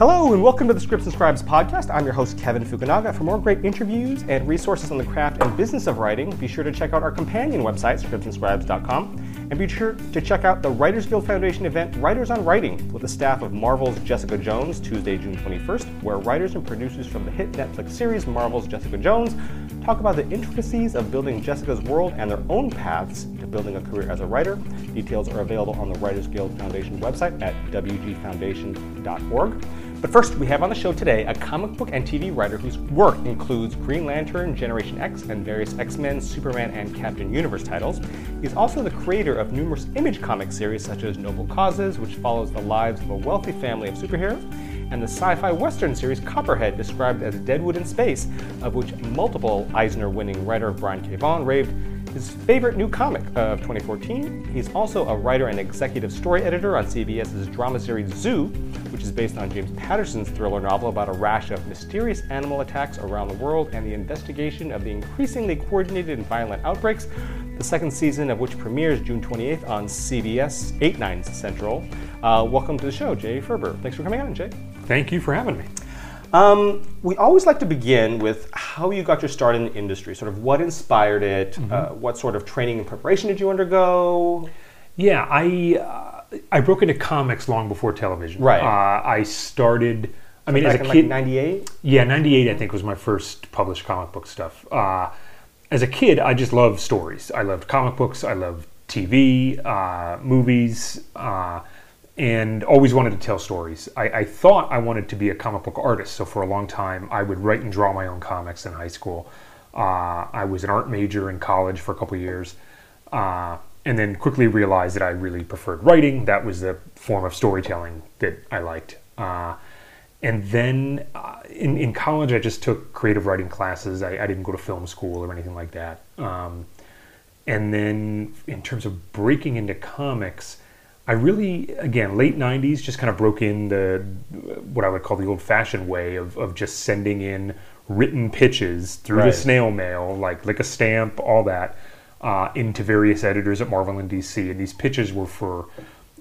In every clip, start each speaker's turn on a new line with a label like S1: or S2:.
S1: Hello and welcome to the Scripts and Scribes podcast. I'm your host, Kevin Fukunaga. For more great interviews and resources on the craft and business of writing, be sure to check out our companion website, scriptsandscribes.com, and be sure to check out the Writers Guild Foundation event, Writers on Writing, with the staff of Marvel's Jessica Jones, Tuesday, June 21st, where writers and producers from the hit Netflix series Marvel's Jessica Jones talk about the intricacies of building Jessica's world and their own paths to building a career as a writer. Details are available on the Writers Guild Foundation website at wgfoundation.org. But first, we have on the show today a comic book and TV writer whose work includes Green Lantern, Generation X, and various X Men, Superman, and Captain Universe titles. He's also the creator of numerous image comic series such as Noble Causes, which follows the lives of a wealthy family of superheroes, and the sci fi western series Copperhead, described as Deadwood in Space, of which multiple Eisner winning writer Brian K. Vaughan raved his favorite new comic of 2014. He's also a writer and executive story editor on CBS's drama series Zoo, which is based on James Patterson's thriller novel about a rash of mysterious animal attacks around the world and the investigation of the increasingly coordinated and violent outbreaks. The second season of which premieres June 28th on CBS 8 9 Central. Uh, welcome to the show, Jay Faerber. Thanks for coming on, Jay.
S2: Thank you for having me.
S1: Um, we always like to begin with how you got your start in the industry, sort of what inspired it,
S2: Mm-hmm.
S1: uh, what sort of training and preparation did you undergo?
S2: Yeah, I uh, I broke into comics long before television.
S1: Right.
S2: Uh, I started. I mean, as a kid,
S1: like 98?
S2: yeah, '98 I think was my first published comic book stuff. Uh, as a kid, I just loved stories. I loved comic books. I loved TV, uh, movies, uh, and always wanted to tell stories. I, I thought I wanted to be a comic book artist, so for a long time I would write and draw my own comics in high school. Uh, I was an art major in college for a couple years, uh, and then quickly realized that I really preferred writing. That was the form of storytelling that I liked. Uh, and then uh, in, in college, I just took creative writing classes. I, I didn't go to film school or anything like that. Um, and then in terms of breaking into comics, I really, again, late 90s, just kind of broke in the what I would call the old fashioned way of, of just sending in written pitches through
S1: Right.
S2: the snail mail, like, like a stamp, all that, uh, into various editors at Marvel and DC. And these pitches were for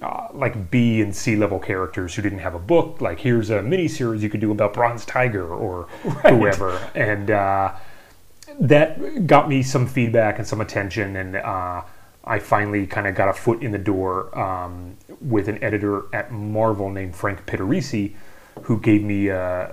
S2: uh, like B and C level characters who didn't have a book. Like, here's a mini series you could do about Bronze Tiger or whoever. And uh, that got me some feedback and some attention. And uh, I finally kind of got a foot in the door um, with an editor at Marvel named Frank Pittarese, who gave me uh,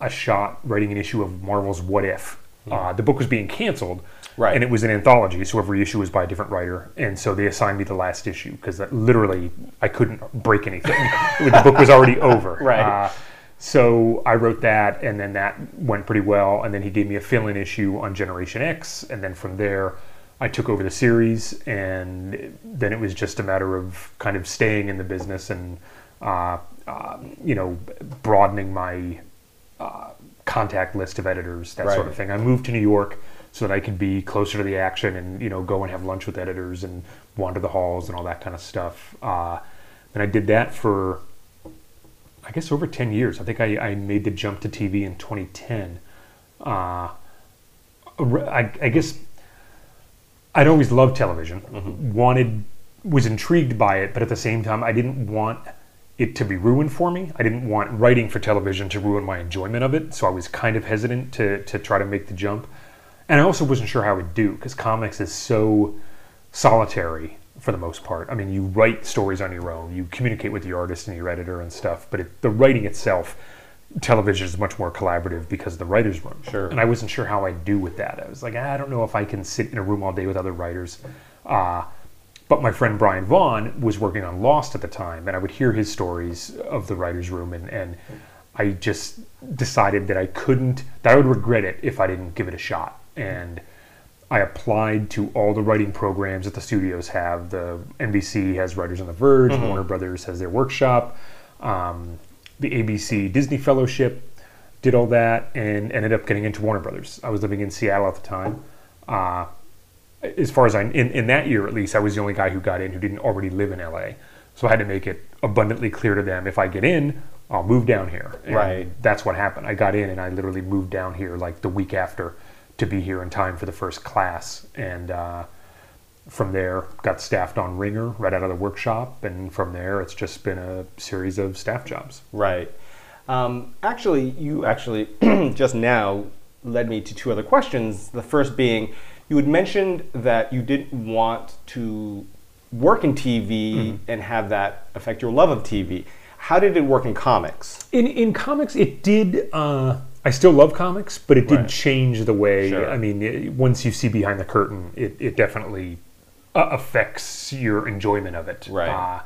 S2: a shot writing an issue of Marvel's What If. Uh, the book was being canceled,
S1: Right.
S2: and it was an anthology, so every issue was by a different writer. And so they assigned me the last issue because literally I couldn't break anything. the book was already over.
S1: Right.
S2: Uh, so I wrote that, and then that went pretty well. And then he gave me a fill-in issue on Generation X, and then from there, I took over the series, and then it was just a matter of kind of staying in the business and uh, uh, you know broadening my uh, contact list of editors, that sort of thing. I moved to New York so that I could be closer to the action and you know go and have lunch with editors and wander the halls and all that kind of stuff. Uh, and I did that for I guess over 10 years. I think I, I made the jump to TV in 2010. Uh, I, I guess I'd always loved television, mm-hmm. wanted, was intrigued by it, but at the same time, I didn't want it to be ruined for me. I didn't want writing for television to ruin my enjoyment of it, so I was kind of hesitant to, to try to make the jump. And I also wasn't sure how I would do because comics is so solitary for the most part. I mean, you write stories on your own, you communicate with your artist and your editor and stuff, but it, the writing itself, television is much more collaborative because of the writer's room.
S1: Sure.
S2: And I wasn't sure how I'd do with that. I was like, "Ah, I don't know if I can sit in a room all day with other writers. Uh, but my friend Brian Vaughan was working on Lost at the time, and I would hear his stories of the writer's room, and, and I just decided that I couldn't, that I would regret it if I didn't give it a shot. And I applied to all the writing programs that the studios have. The NBC has Writers on the Verge, Warner Brothers has their workshop, um, the ABC Disney Fellowship, did all that, and ended up getting into Warner Brothers. I was living in Seattle at the time. Uh, as far as I, in, in that year at least, I was the only guy who got in who didn't already live in LA. So I had to make it abundantly clear to them if I get in, I'll move down here. And
S1: Right.
S2: That's what happened. I got in and I literally moved down here like the week after to be here in time for the first class. And uh, from there, got staffed on Ringer right out of the workshop. And from there, it's just been a series of staff jobs.
S1: Right. Um, actually, you actually just now led me to two other questions. The first being, you had mentioned that you didn't want to work in TV and have that affect your love of TV. How did it work in comics?
S2: In in comics, it did. Uh, I still love comics, but it did
S1: Right.
S2: change the way.
S1: Sure.
S2: I mean, it, once you see behind the curtain, it, it definitely affects your enjoyment of it.
S1: Right.
S2: Uh,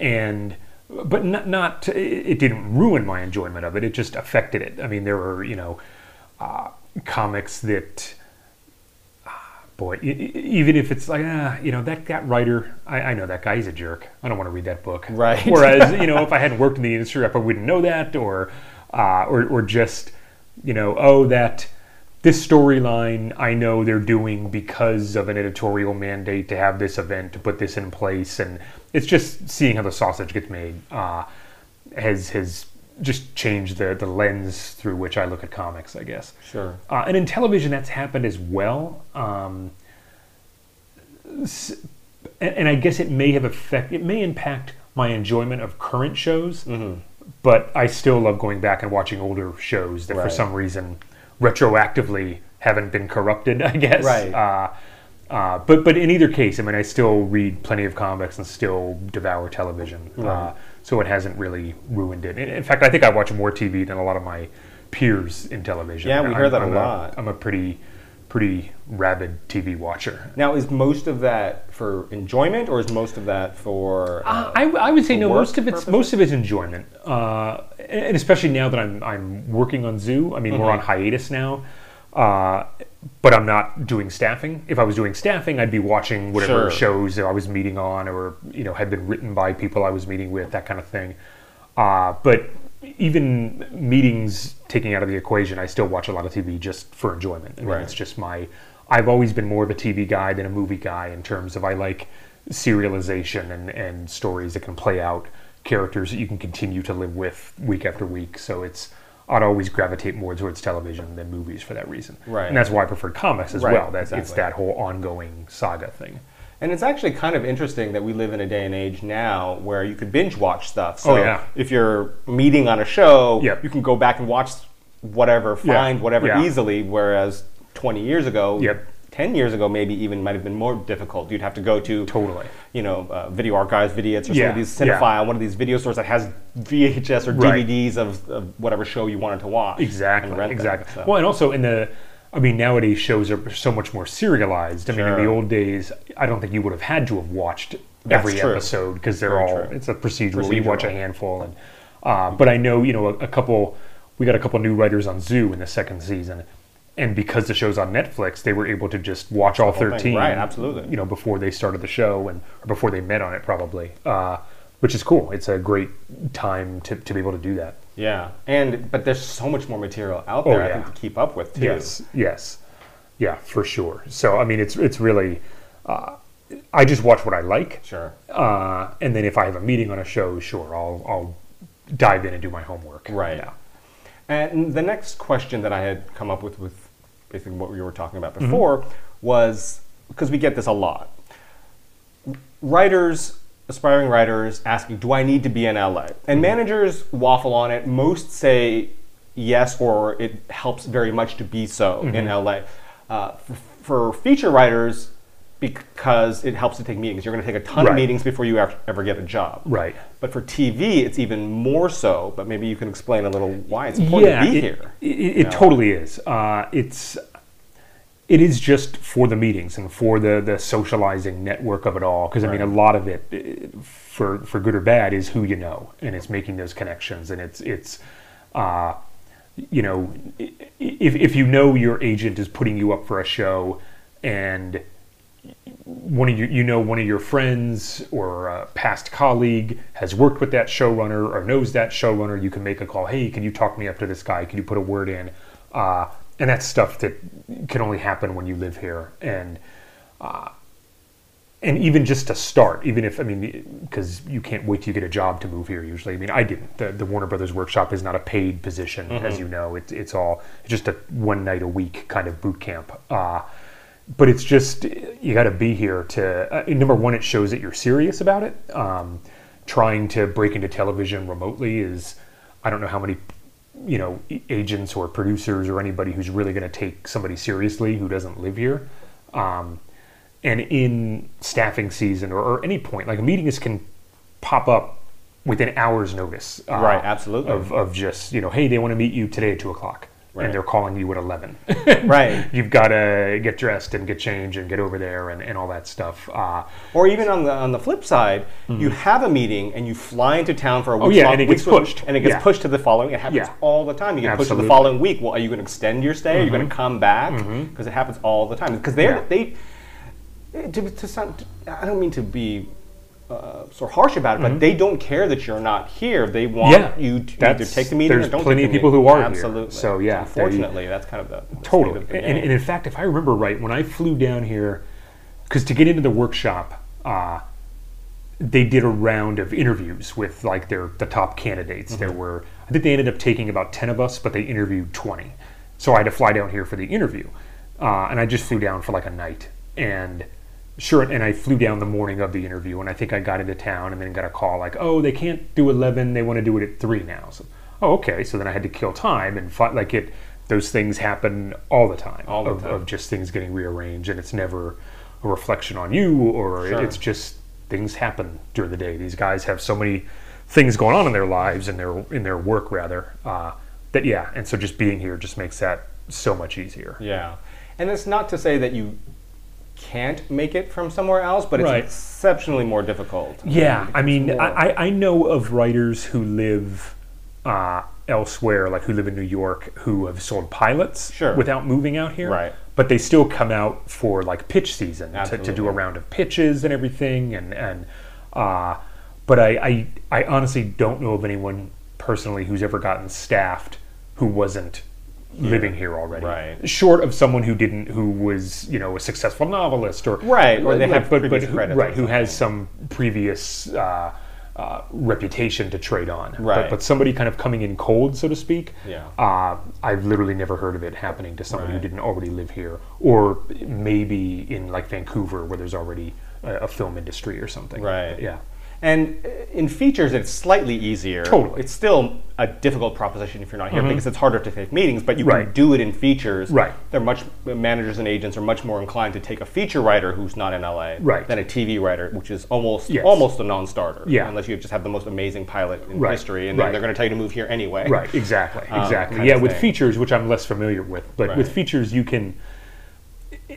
S2: and but not not it didn't ruin my enjoyment of it. It just affected it. I mean, there were you know uh, comics that. ah, Boy, even if it's like, ah, you know, that, that writer, I, I know that guy, he's a jerk. I don't want to read that book.
S1: Right.
S2: Whereas, you know, if I hadn't worked in the industry, I probably wouldn't know that, or, uh, or, or just, you know, oh, that this storyline I know they're doing because of an editorial mandate to have this event to put this in place, and it's just seeing how the sausage gets made uh, has has just changed the the lens through which I look at comics, I guess.
S1: Sure.
S2: Uh, and in television, that's happened as well. Um, and, and I guess it may have affect it may impact my enjoyment of current shows, but I still love going back and watching older shows that for some reason retroactively haven't been corrupted. I guess.
S1: Right.
S2: Uh, uh, but but in either case, I mean, I still read plenty of comics and still devour television. Uh, so it hasn't really ruined it. In, in fact, I think I watch more TV than a lot of my peers in television.
S1: Yeah, we hear that a
S2: I'm
S1: lot.
S2: I'm a pretty pretty rabid TV watcher.
S1: Now, is most of that for enjoyment, or is most of that for?
S2: Uh, I, I would say no. Most of it's
S1: purposes?
S2: most of it's enjoyment, uh, and especially now that I'm I'm working on Zoo. I mean, we're on
S1: Mm-hmm.
S2: hiatus now, uh, but I'm not doing staffing. If I was doing staffing, I'd be watching whatever
S1: Sure.
S2: shows that I was meeting on, or you know, had been written by people I was meeting with, that kind of thing. Uh, but even meetings taking out of the equation, I still watch a lot of TV just for enjoyment. I mean,
S1: Right.
S2: it's just my. I've always been more of a TV guy than a movie guy in terms of I like serialization and, and stories that can play out characters that you can continue to live with week after week. So it's I'd always gravitate more towards television than movies for that reason.
S1: Right.
S2: And that's why I prefer comics as
S1: Right,
S2: well. That it's that whole ongoing saga thing.
S1: And it's actually kind of interesting that we live in a day and age now where you could binge watch stuff. So
S2: Oh, yeah.
S1: if you're meeting on a show,
S2: Yep.
S1: you can go back and watch whatever,
S2: Yeah,
S1: find whatever
S2: yeah.
S1: easily. Whereas 20 years ago,
S2: Yep.
S1: 10 years ago, maybe even might have been more difficult. You'd have to go to
S2: Totally.
S1: you know, uh, Video Archives, Vidiots, or some of these
S2: yeah.
S1: Cinefile, one of these video stores that has VHS or
S2: Right.
S1: DVDs of, of whatever show you wanted to watch.
S2: Exactly.
S1: and rent them,
S2: exactly.
S1: so.
S2: Well, and also in the, I mean, nowadays shows are so much more serialized. I mean, in the old days, I don't think you would have had to have watched
S1: That's
S2: every
S1: true.
S2: episode because they're
S1: Very
S2: all.
S1: true.
S2: It's a procedural. You watch a handful, and uh, but I know you know a, a couple. We got a couple new writers on Zoo in the second season. And because the show's on Netflix, they were able to just watch all
S1: whole thing.
S2: thirteen,
S1: Right, absolutely.
S2: You know, before they started the show and or before they met on it, probably, uh, which is cool. It's a great time to, to be able to do that.
S1: Yeah, and but there's so much more material out
S2: Oh,
S1: there I think to keep up with too.
S2: Yes, yes, yeah, for sure. So I mean, it's it's really, uh, I just watch what I like,
S1: Sure.
S2: uh, and then if I have a meeting on a show, sure, I'll I'll dive in and do my homework.
S1: Right.
S2: Yeah.
S1: And the next question that I had come up with with basically what we were talking about
S2: Mm-hmm.
S1: before was because we get this a lot. Writers, aspiring writers asking, "Do I need to be in LA?" And
S2: Mm-hmm.
S1: managers waffle on it. Most say yes or it helps very much to be so in
S2: Mm-hmm.
S1: LA. Uh, for, for feature writers because it helps to take meetings. You're going to take a ton of meetings before you ever get a job.
S2: Right.
S1: But for TV, it's even more so. But maybe you can explain a little why it's important
S2: yeah,
S1: to be
S2: it,
S1: here.
S2: It, it totally is. Uh, it's it is just for the meetings and for the the socializing network of it all. Because I mean, a lot of it, eh, for for good or bad, is who you know, and it's making those connections, and it's it's. Uh, you know, if, if you know your agent is putting you up for a show and one of your, you know, one of your friends or a past colleague has worked with that showrunner or knows that showrunner, you can make a call. Hey, can you talk me up to this guy? Can you put a word in? Uh, and that's stuff that can only happen when you live here. And uh, and even just to start, even if I mean, because you can't wait till you get a job to move here. Usually, I mean, I didn't. The, the Warner Brothers workshop is not a paid position, as you know. It's it's all it's just a one night a week kind of boot camp. Uh, but it's just you got to be here to uh, number one. It shows that you're serious about it. Um, trying to break into television remotely is I don't know how many you know agents or producers or anybody who's really going to take somebody seriously who doesn't live here. Um, and in staffing season or, or any point, like meetings can pop up within hours' notice. uh,
S1: Right, absolutely.
S2: Of, of just you know, hey, they want to meet you today at two o'clock,
S1: Right.
S2: and they're calling you at eleven.
S1: Right.
S2: You've got to get dressed and get changed and get over there and, and all that stuff. Uh,
S1: Or even on the on the flip side, you have a meeting and you fly into town for a week.
S2: Mm-hmm. Oh, yeah, and it gets pushed.
S1: and it gets
S2: Yeah.
S1: pushed to the following. It happens
S2: Yeah.
S1: all the time. You get pushed to the
S2: Mm-hmm.
S1: following week. Well, are you going to extend your stay? Are you going to come back? Because it happens all the time. Because they're
S2: Yeah.
S1: they to, to sound, I don't mean to be. Uh, sort of harsh about it, but they don't care that you're not here. They want
S2: Mm-hmm. Yeah,
S1: you to either take the meeting
S2: there's
S1: or don't
S2: plenty
S1: take
S2: of people
S1: meeting.
S2: who are here.
S1: Absolutely.
S2: So, yeah, they-
S1: unfortunately, that's kind of the, the
S2: Totally.
S1: of
S2: And,
S1: the
S2: and,
S1: game.
S2: in fact, if I remember right, when I flew down here, because to get into the workshop, uh, they did a round of interviews with like their the top candidates. There were, I think they ended up taking about ten of us, but they interviewed twenty. So I had to fly down here for the interview, uh, and I just flew down for like a night. And sure, and I flew down the morning of the interview, and I think I got into town, and then got a call like, oh, they can't do eleven, they want to do it at three now. So, oh, okay. So then I had to kill time and fi- like it. Those things happen all the time.
S1: All the
S2: of,
S1: time.
S2: of just things getting rearranged, and it's never a reflection on you, or
S1: Sure.
S2: it's just things happen during the day. These guys have so many things going on in their lives and their in their work rather uh, that yeah, and so just being here just makes that so much easier.
S1: Yeah, and it's not to say that you can't make it from somewhere else, but it's
S2: Right.
S1: exceptionally more difficult.
S2: Yeah, I mean, I, I- I know of writers who live uh, elsewhere, like who live in New York, who have sold pilots
S1: Sure.
S2: without moving out here.
S1: Right.
S2: But they still come out for like pitch season to, to do a round of pitches and everything, and and uh, but I, I I honestly don't know of anyone personally who's ever gotten staffed who wasn't living here already.
S1: Right.
S2: Short of someone who didn't, who was you know a successful novelist or
S1: Right, or they have
S2: but, but who, right who has some previous uh, uh, reputation to trade on.
S1: Right.
S2: But, but somebody kind of coming in cold, so to speak.
S1: Yeah.
S2: Uh, I've literally never heard of it happening to somebody
S1: Right.
S2: who didn't already live here, or maybe in like Vancouver where there's already a, a film industry or something.
S1: Right.
S2: Yeah.
S1: And in features, it's slightly easier.
S2: Totally. Mm-hmm.
S1: It's still a difficult proposition if you're not here because it's harder to take meetings, but you can do it in features.
S2: Right.
S1: They're much managers and agents are much more inclined to take a feature writer who's not in LA
S2: Right.
S1: than a TV writer, which is almost
S2: Yes.
S1: almost a non-starter.
S2: Yeah.
S1: Unless you just have the most amazing pilot in
S2: Right.
S1: history, and then
S2: Right.
S1: they're going to tell you to move here anyway.
S2: Right, exactly,
S1: Um,
S2: exactly. yeah, with
S1: thing.
S2: features, which I'm less familiar with, but
S1: Right.
S2: with features, you can,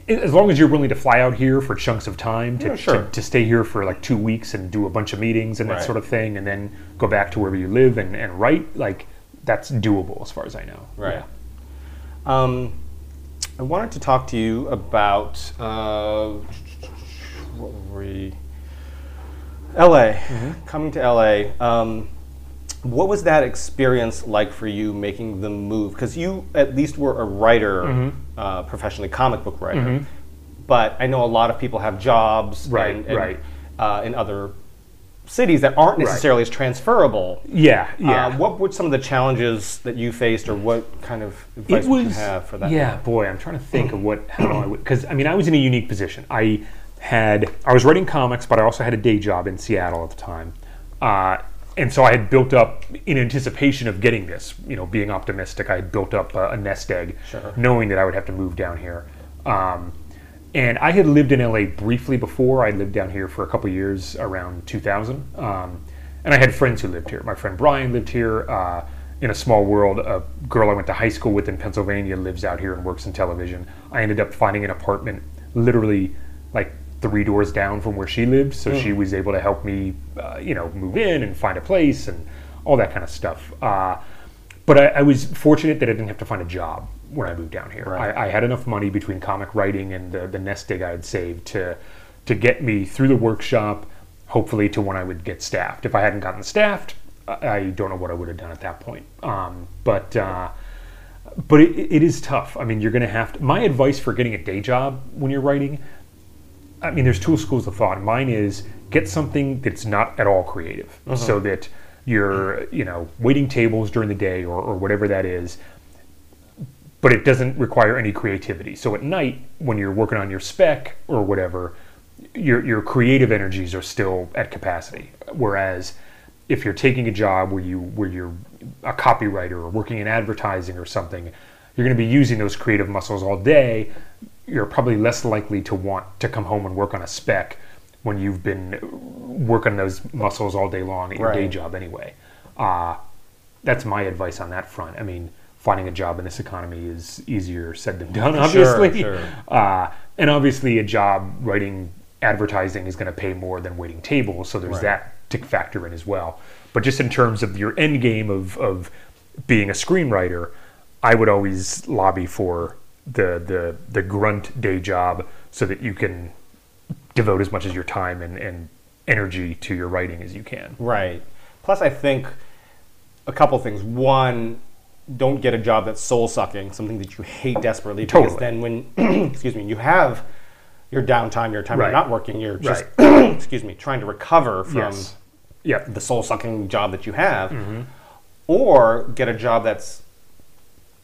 S2: as long as you're willing to fly out here for chunks of time to,
S1: Yeah, sure.
S2: to, to stay here for like two weeks and do a bunch of meetings and that sort of thing, and then go back to wherever you live and, and write, like that's doable as far as I know.
S1: Right.
S2: Yeah.
S1: Um, I wanted to talk to you about uh, what were we? LA.
S2: Mm-hmm.
S1: Coming to LA. Um, what was that experience like for you making the move? Because you at least were a writer,
S2: Mm-hmm.
S1: Uh, professionally, comic book writer. But I know a lot of people have jobs
S2: Right,
S1: and, and,
S2: right.
S1: Uh, in other cities that aren't
S2: Right.
S1: necessarily as transferable.
S2: Yeah, yeah.
S1: Uh, what were some of the challenges that you faced, or what kind of advice
S2: it
S1: would you have for that?
S2: yeah boy i'm trying to think of what how i would because i mean i was in a unique position i had i was writing comics but i also had a day job in seattle at the time uh, and so i had built up in anticipation of getting this you know being optimistic i had built up a, a nest egg
S1: Sure.
S2: knowing that i would have to move down here um, and I had lived in LA briefly before. I lived down here for a couple years around 2000. Um, and I had friends who lived here. My friend Brian lived here. Uh, in a small world, a girl I went to high school with in Pennsylvania lives out here and works in television. I ended up finding an apartment literally like three doors down from where she lived. So she was able to help me, uh, you know, move in and find a place and all that kind of stuff. Uh, but I, I was fortunate that I didn't have to find a job when I moved down here.
S1: Right.
S2: I, I had enough money between comic writing and the, the nest egg I had saved to to get me through the workshop, hopefully to when I would get staffed. If I hadn't gotten staffed, I, I don't know what I would have done at that point. Um, but uh, but it, it is tough. I mean, you're going to have to. My advice for getting a day job when you're writing, I mean, there's two schools of thought. Mine is get something that's not at all creative, uh-huh. so that you're, you know, waiting tables during the day or, or whatever that is, but it doesn't require any creativity. So at night, when you're working on your spec or whatever, your your creative energies are still at capacity. Whereas if you're taking a job where you where you're a copywriter or working in advertising or something, you're going to be using those creative muscles all day. You're probably less likely to want to come home and work on a spec when you've been working those muscles all day long at your day job anyway. Uh, that's my advice on that front. I mean, finding a job in this economy is easier said than done,
S1: Sure,
S2: obviously.
S1: sure.
S2: Uh, and obviously, a job writing advertising is going to pay more than waiting tables, so there's
S1: Right.
S2: that to factor in as well. But just in terms of your end game of, of being a screenwriter, I would always lobby for the, the the grunt day job so that you can devote as much as your time and, and energy to your writing as you can.
S1: Right. Plus, I think a couple things. One, don't get a job that's soul sucking, something that you hate desperately. Because
S2: Totally.
S1: then, when excuse me, you have your downtime, your time
S2: Right.
S1: you're not working, you're just excuse me, trying to recover from
S2: Yes. Yep.
S1: the soul sucking job that you have,
S2: Mm-hmm.
S1: or get a job that's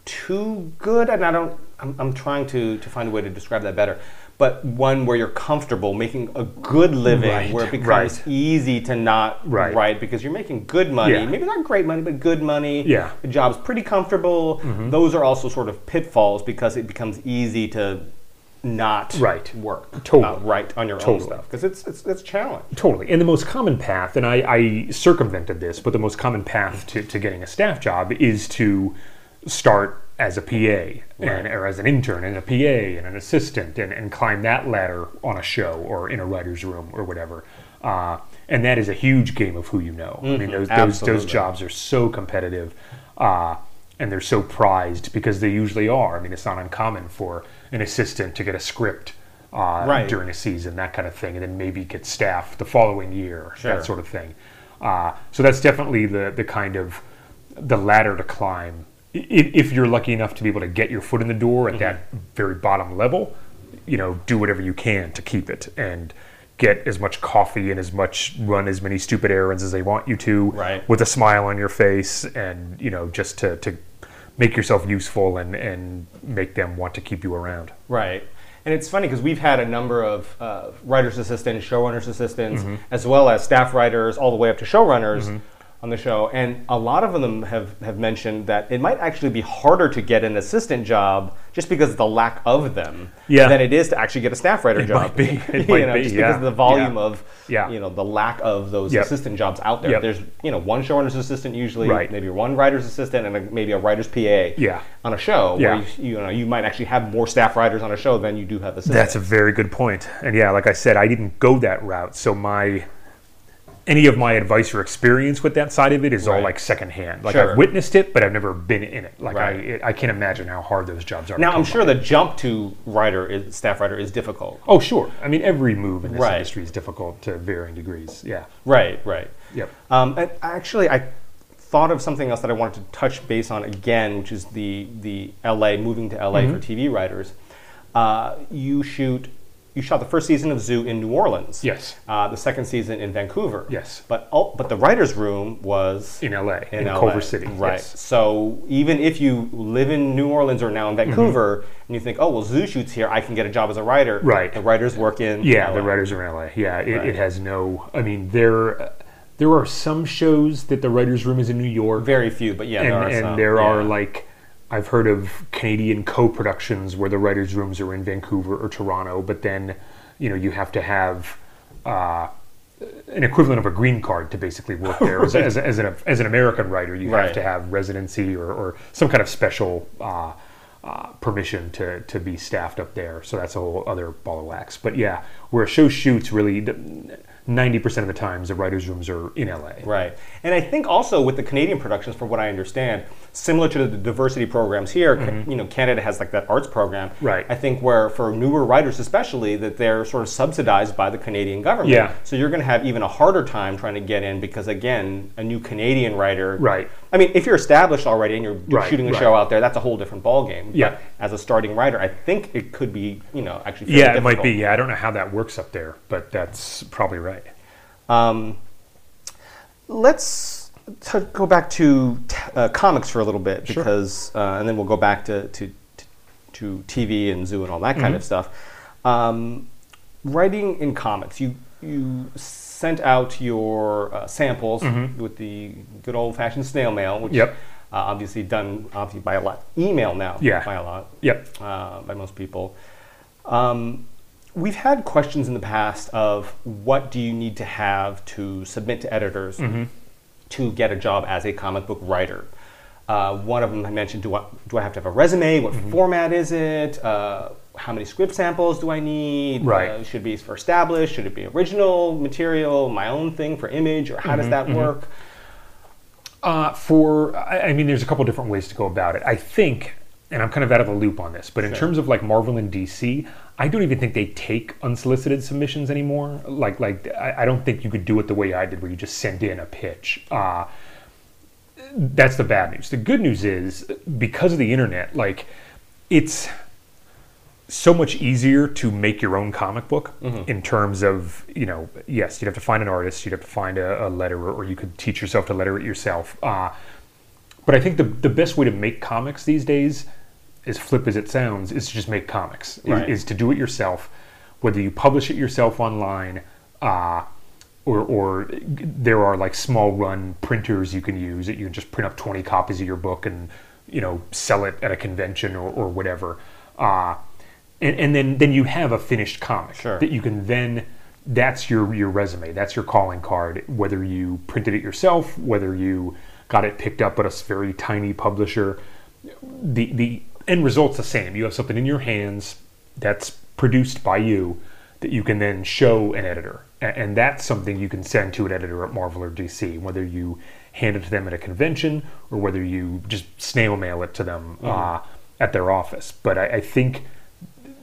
S1: too good. And I don't. I'm, I'm trying to to find a way to describe that better. But one where you're comfortable making a good living,
S2: Right,
S1: where it becomes
S2: right.
S1: easy to not
S2: Right.
S1: write because you're making good money.
S2: Yeah.
S1: Maybe not great money, but good money.
S2: Yeah. Mm-hmm.
S1: The job's pretty comfortable. Those are also sort of pitfalls because it becomes easy to not
S2: Right.
S1: work,
S2: Totally.
S1: not write on your own stuff because it's it's it's a challenge.
S2: Totally. And the most common path, and I, I circumvented this, but the most common path to, to getting a staff job is to start as a PA and, or as an intern and a PA and an assistant and, and climb that ladder on a show or in a writer's room or whatever. Uh, and that is a huge game of who you know. I mean, those, those, those jobs are so competitive uh, and they're so prized because they usually are. I mean, it's not uncommon for an assistant to get a script uh,
S1: Right.
S2: during a season, that kind of thing, and then maybe get staff the following year,
S1: Sure.
S2: that sort of thing. Uh, so that's definitely the the kind of the ladder to climb. If, if you're lucky enough to be able to get your foot in the door
S1: Mm-hmm.
S2: at that very bottom level, you know, do whatever you can to keep it and get as much coffee and as much run as many stupid errands as they want you to
S1: Right.
S2: with a smile on your face and you know just to, to make yourself useful and, and make them want to keep you around.
S1: Right. And it's funny because we've had a number of uh, writers' assistants, showrunners' assistants,
S2: Mm-hmm.
S1: as well as staff writers, all the way up to showrunners on the show. And a lot of them have, have mentioned that it might actually be harder to get an assistant job just because of the lack of them
S2: Yeah.
S1: than it is to actually get a staff writer job.
S2: might be. It might
S1: know,
S2: be,
S1: just
S2: yeah.
S1: because of the volume
S2: Yeah.
S1: of
S2: Yeah.
S1: you know the lack of those
S2: Yep.
S1: assistant jobs out there.
S2: Yep.
S1: There's you know one showrunner's assistant usually,
S2: Right.
S1: maybe one writer's assistant, and a, maybe a writer's PA
S2: Yeah.
S1: on a show.
S2: Yeah.
S1: Where you, you know you might actually have more staff writers on a show than you do have assistants.
S2: That's a very good point. And yeah, like I said, I didn't go that route. So my any of my advice or experience with that side of it is all like secondhand. Like
S1: Sure.
S2: I've witnessed it, but I've never been in it. Like
S1: Right.
S2: I, it, I can't imagine how hard those jobs are.
S1: Now I'm sure
S2: by.
S1: the jump to writer is staff writer is difficult.
S2: Oh, sure. I mean, every move in this
S1: Right.
S2: industry is difficult to varying degrees. Yeah.
S1: Right, right.
S2: Yep.
S1: Um, and actually, I thought of something else that I wanted to touch base on again, which is the the LA moving to LA
S2: Mm-hmm.
S1: for TV writers. Uh, you shoot. You shot the first season of Zoo in New Orleans.
S2: Yes.
S1: Uh, the second season in Vancouver.
S2: Yes.
S1: But ul- but the writers' room was
S2: In LA, in,
S1: LA.
S2: Culver City.
S1: Right.
S2: Yes.
S1: So even if you live in New Orleans or now in Vancouver, and you think, oh well, Zoo shoots here, I can get a job as a writer.
S2: Right.
S1: The writers work in.
S2: Yeah, the writers are in LA. Yeah, it,
S1: Right.
S2: it has no. I mean, there there are some shows that the writers' room is in New York.
S1: Very few, but yeah,
S2: and,
S1: there are
S2: and
S1: some.
S2: there are like I've heard of Canadian co-productions where the writers' rooms are in Vancouver or Toronto, but then you know you have to have uh, an equivalent of a green card to basically work there. right. as, as, as, an, as an American writer, you
S1: right.
S2: have to have residency or, or some kind of special uh, uh, permission to, to be staffed up there. So that's a whole other ball of wax. But yeah, where a show shoots really. 90% of the times the writers' rooms are in LA.
S1: Right. And I think also with the Canadian productions, from what I understand, similar to the diversity programs here, mm-hmm. you know, Canada has like that arts program.
S2: Right.
S1: I think where for newer writers especially, that they're sort of subsidized by the Canadian government.
S2: Yeah.
S1: So you're going to have even a harder time trying to get in because again, a new Canadian writer.
S2: Right
S1: I mean, if you're established already and you're
S2: Right,
S1: shooting a
S2: right.
S1: show out there, that's a whole different ballgame.
S2: Yeah.
S1: But as a starting writer, I think it could be, you know, actually.
S2: Yeah, it might be. Yeah, I don't know how that works up there, but that's probably right.
S1: Um, let's t- go back to t- uh, comics for a little bit
S2: Sure.
S1: because, uh, and then we'll go back to, to, to, to TV and zoo and all that kind
S2: Mm-hmm.
S1: of stuff. Um, writing in comics, you you sent out your uh, samples with the good old fashioned snail mail, which
S2: Mm-hmm. Yep.
S1: uh, obviously done obviously by a lot email now.
S2: Yeah.
S1: by a lot.
S2: Yep.
S1: uh, by most people. Um, we've had questions in the past of what do you need to have to submit to editors
S2: Mm-hmm.
S1: to get a job as a comic book writer. Uh, one of them I mentioned, do I, do I have to have a resume? What
S2: Mm-hmm.
S1: format is it? How many script samples do I need?
S2: Right.
S1: Uh, should it be for established? Should it be original material, my own thing for image, or how does
S2: Mm-hmm,
S1: that work?
S2: Uh, for, I I mean, there's a couple different ways to go about it. I think, and I'm kind of out of the loop on this, but in
S1: Sure.
S2: terms of like Marvel and DC, I don't even think they take unsolicited submissions anymore. Like, like I, I don't think you could do it the way I did, where you just send in a pitch. Uh, that's the bad news. The good news is because of the internet, like it's so much easier to make your own comic book in terms of you know yes you'd have to find an artist you'd have to find a, a letterer or you could teach yourself to letter it yourself. Uh, but i think the, the best way to make comics these days as flip as it sounds is to just make comics is, is to do it yourself whether you publish it yourself online uh, or, or there are like small run printers you can use that you can just print up 20 copies of your book and you know sell it at a convention or, or whatever. Uh, and, and then then you have a finished comic
S1: Sure.
S2: that you can then that's your your resume. That's your calling card whether you printed it yourself whether you got it picked up at a very tiny publisher. The the end result's the same. You have something in your hands that's produced by you that you can then show an editor. And that's something you can send to an editor at marvel or dc whether you hand it to them at a convention or whether you just snail mail it to them uh, at their office. But I, I think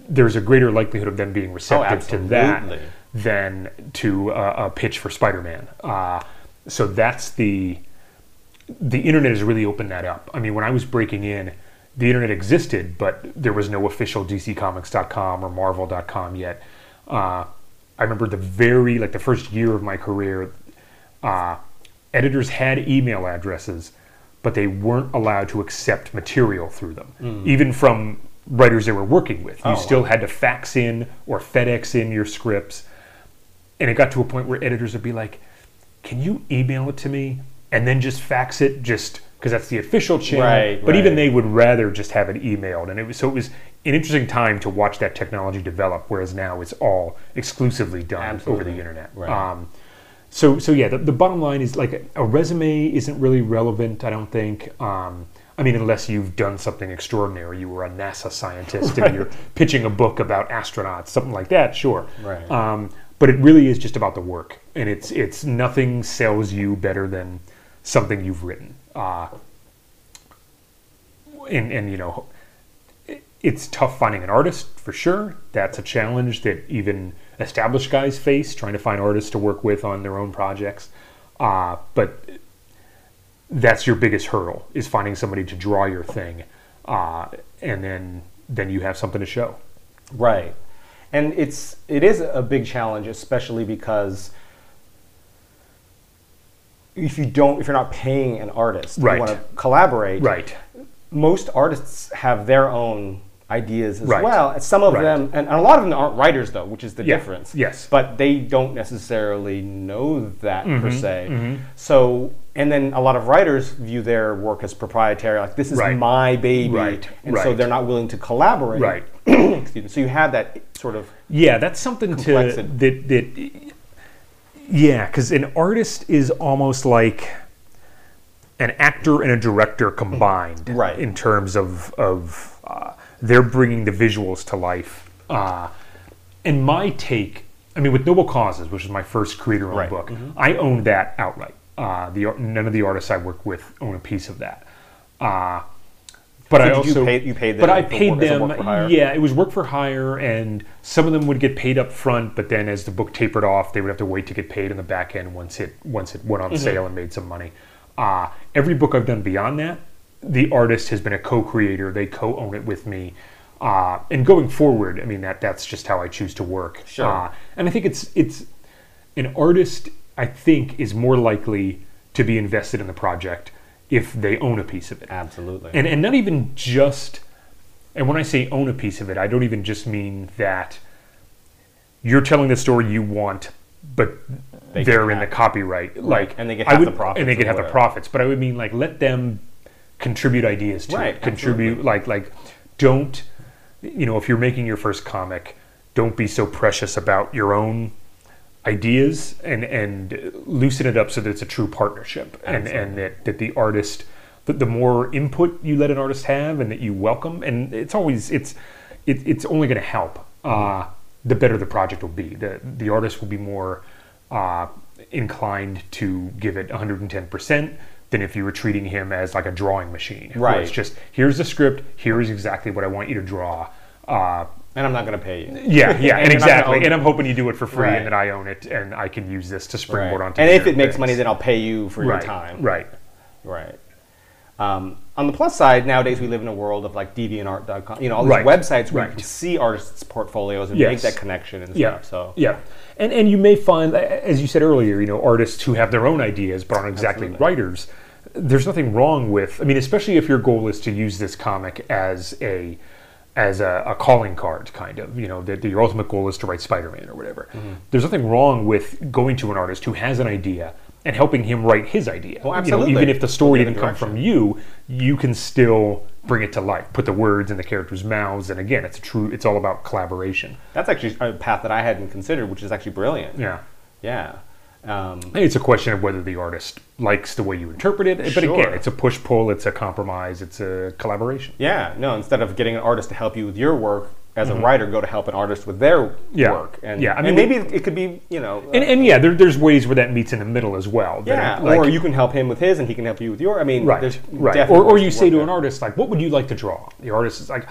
S2: there's a greater likelihood of them being receptive to that than to uh, a pitch for Spider-Man. Uh, so that's the the internet has really opened that up. I mean, when I was breaking in, the internet existed, but there was no official DCComics.com or Marvel.com yet. Uh, I remember the very like the first year of my career, uh, editors had email addresses, but they weren't allowed to accept material through them, even from writers they were working with. You
S1: Oh,
S2: still
S1: wow.
S2: had to fax in or FedEx in your scripts, and it got to a point where editors would be like, "Can you email it to me and then just fax it just?" Because that's the official channel,
S1: Right,
S2: but even they would rather just have it emailed, and it was so it was an interesting time to watch that technology develop. Whereas now it's all exclusively done over the internet.
S1: Right.
S2: Um, so so yeah, the, the bottom line is like a resume isn't really relevant. I don't think. Um, I mean, unless you've done something extraordinary, you were a NASA scientist and you're pitching a book about astronauts, something like that. Sure.
S1: Right.
S2: Um, but it really is just about the work, and it's it's nothing sells you better than something you've written. Uh, and and you know, it- it's tough finding an artist for sure. That's a challenge that even established guys face trying to find artists to work with on their own projects. Uh, but that's your biggest hurdle is finding somebody to draw your thing, uh, and then then you have something to show.
S1: Right. And it's it is a big challenge, especially because if you don't if you're not paying an artist,
S2: Right.
S1: you want to collaborate.
S2: Right.
S1: Most artists have their own ideas as
S2: Right.
S1: well. And some of
S2: Right.
S1: them and, and a lot of them aren't writers though, which is the
S2: Yeah.
S1: difference.
S2: Yes.
S1: But they don't necessarily know that per
S2: Mm-hmm.
S1: se. So and then a lot of writers view their work as proprietary, like this is
S2: Right.
S1: my baby.
S2: Right.
S1: And so they're not willing to collaborate.
S2: Right.
S1: Excuse me. So you have that sort of
S2: Yeah, that's something to that that. Yeah, because an artist is almost like an actor and a director combined,
S1: Right.
S2: In terms of of uh, they're bringing the visuals to life. Uh, and my take, I mean, with Noble Causes, which is my first creator-owned
S1: Right.
S2: book, I owned that outright. Uh, the none of the artists I work with own a piece of that. Uh, but
S1: So
S2: I
S1: did you paid them.
S2: but
S1: I
S2: paid
S1: work-
S2: them.
S1: work for hire?
S2: Yeah, it was work for hire, and some of them would get paid up front, but then as the book tapered off, they would have to wait to get paid in the back end once it once it went on
S1: Mm-hmm.
S2: sale and made some money. Uh, every book I've done beyond that, the artist has been a co-creator; they co-own it with me. Uh, and going forward, I mean that that's just how I choose to work.
S1: Sure.
S2: Uh, and I think it's it's an artist. I think is more likely to be invested in the project if they own a piece of it
S1: absolutely.
S2: and and not even just and when i say own a piece of it i don't even just mean that you're telling the story you want but
S1: They
S2: are in the copyright. Like
S1: and they get half the profits
S2: and they get half the profits. But I would mean like let them contribute ideas to
S1: Right,
S2: it. Contribute like like don't you know if you're making your first comic, don't be so precious about your own ideas and and loosen it up so that it's a true partnership and and that, that the artist the, the more input you let an artist have and that you welcome and it's always it's it, it's only going to help uh, the better the project will be. The the artist will be more uh, inclined to give it 110% than if you were treating him as like a drawing machine where
S1: Right.
S2: it's just here's the script here's exactly what I want you to draw uh,
S1: And I'm not going to pay you.
S2: yeah, yeah,
S1: And
S2: and,
S1: you're not gonna
S2: exactly. And I'm hoping you do it for free
S1: Right.
S2: and that I own it and I can use this to
S1: Right.
S2: springboard onto.
S1: And if it makes
S2: things.
S1: money, then I'll pay you for
S2: right,
S1: your time.
S2: Right.
S1: Right. Um, on the plus side, nowadays we live in a world of like DeviantArt.com, you know, all these
S2: Right.
S1: websites where you can see artists' portfolios and
S2: Yes.
S1: make that connection and
S2: Yeah.
S1: stuff. So
S2: Yeah. And and you may find, as you said earlier, you know, artists who have their own ideas but aren't exactly
S1: Absolutely.
S2: writers. There's nothing wrong with. I mean, especially if your goal is to use this comic as a as a, a calling card, kind of. You know, that your ultimate goal is to write Spider-Man or whatever.
S1: Mm-hmm.
S2: There's nothing wrong with going to an artist who has an idea and helping him write his idea.
S1: Well,
S2: You know,
S1: absolutely.
S2: even if the story didn't come from you, you can still bring it to life. Put the words in the characters' mouths, and again, it's a true. It's all about collaboration.
S1: that's actually a path that I hadn't considered, which is actually brilliant.
S2: Yeah.
S1: Yeah. Um,
S2: It's a question of whether the artist likes the way you interpret it. But
S1: Sure.
S2: again, it's a push pull, it's a compromise, it's a collaboration.
S1: yeah. No, instead of getting an artist to help you with your work as a writer, go to help an artist with their
S2: Mm-hmm. Yeah.
S1: work. And,
S2: Yeah, I mean,
S1: maybe it could be, you know, uh,
S2: And, and yeah, there, there's ways where that meets in the middle as well.
S1: yeah,
S2: like-
S1: or you can help him with his, and he can help you with your. I mean,
S2: right,
S1: there's
S2: right. Or, or you say to an artist like, "What would you like to draw?" The artist is like,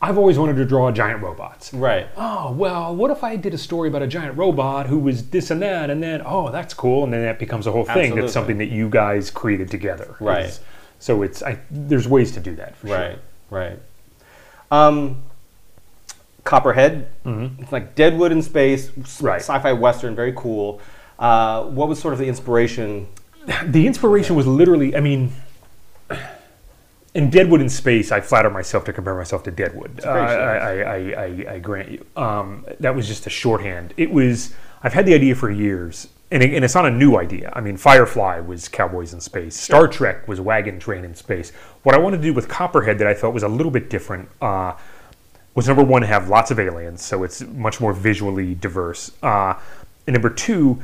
S2: "I've always wanted to draw giant robots."
S1: right.
S2: Oh well, what if I did a story about a giant robot who was this and that, and then oh, that's cool, and then that becomes a whole thing.
S1: Absolutely.
S2: That's something that you guys created together.
S1: Right.
S2: It's- so it's I, there's ways to do that. For
S1: Right, right. Um, Copperhead, it's like Deadwood in space,
S2: Mm-hmm. Right.
S1: sci-fi western, very cool. Uh, what was sort of the inspiration?
S2: The inspiration was literally, I mean. In Deadwood in Space, I flatter myself to compare myself to Deadwood. Uh. I, I, I, I, I grant you. Um, that was just a shorthand. It was. I've had the idea for years, and, it, and it's not a new idea. I mean, Firefly was cowboys in space. Star Trek was wagon train in space. What I wanted to do with Copperhead that I thought was a little bit different uh, was number one, have lots of aliens, so it's much more visually diverse. Uh, and number two,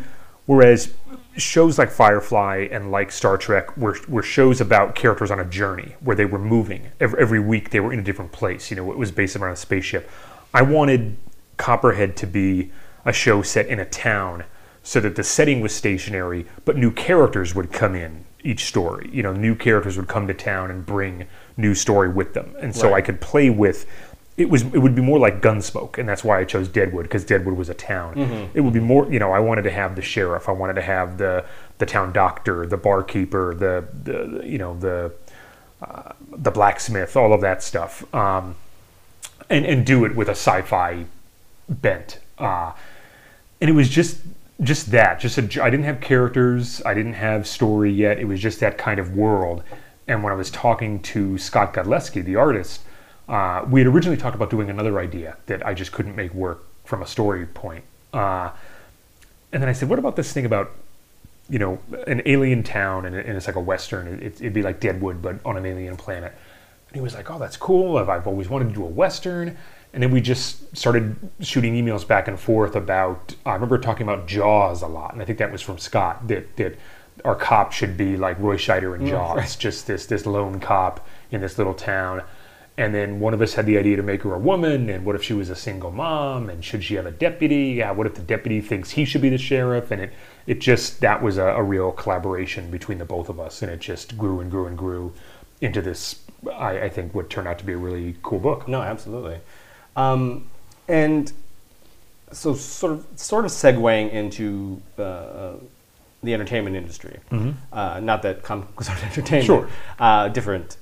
S2: whereas shows like Firefly and like Star Trek were, were shows about characters on a journey where they were moving. Every, every week they were in a different place. You know, it was based around a spaceship. I wanted Copperhead to be a show set in a town so that the setting was stationary, but new characters would come in each story. You know, new characters would come to town and bring new story with them. And so
S1: Right.
S2: I could play with it was it would be more like Gunsmoke, and that's why I chose Deadwood because Deadwood was a town.
S1: Mm-hmm.
S2: It would be more, you know, I wanted to have the sheriff, I wanted to have the the town doctor, the barkeeper, the the, you know the uh, the blacksmith, all of that stuff, um, and and do it with a sci-fi bent. Uh, and it was just just that just a, i didn't have characters i didn't have story yet it was just that kind of world and when i was talking to scott Godlewski the artist uh, we had originally talked about doing another idea that i just couldn't make work from a story point. Uh, and then i said what about this thing about you know an alien town and, and it's like a western it, it'd be like deadwood but on an alien planet. And he was like oh that's cool. I've, I've always wanted to do a western. And then we just started shooting emails back and forth about i remember talking about jaws a lot. And i think that was from scott that, that our cop should be like roy scheider in jaws just this this lone cop in this little town and then one of us had the idea to make her a woman and what if she was a single mom and should she have a deputy yeah what if the deputy thinks he should be the sheriff and it it just that was a, a real collaboration between the both of us and it just grew and grew and grew into this I, I think would turn out to be a really cool book
S1: No, absolutely. Um, and so, sort of, sort of segueing into uh, the entertainment industry. Uh, not that comic books aren't entertainment.
S2: Sure.
S1: Uh, different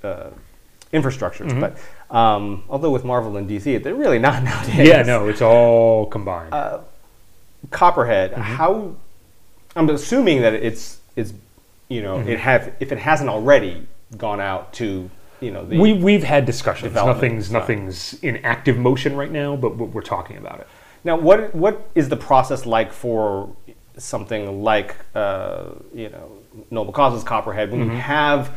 S1: uh, infrastructures, but um, although with Marvel and DC, they're really not nowadays.
S2: yeah no it's all combined
S1: Copperhead.
S2: Mm-hmm.
S1: How? I'm assuming that it's it's you know
S2: Mm-hmm.
S1: it have if it hasn't already gone out to you know the
S2: we, we've had discussions nothing's nothing's in active motion right now but we're we're talking about it
S1: Now, what what is the process like for something like uh, you know Noble Causes Copperhead, when
S2: Mm-hmm.
S1: you have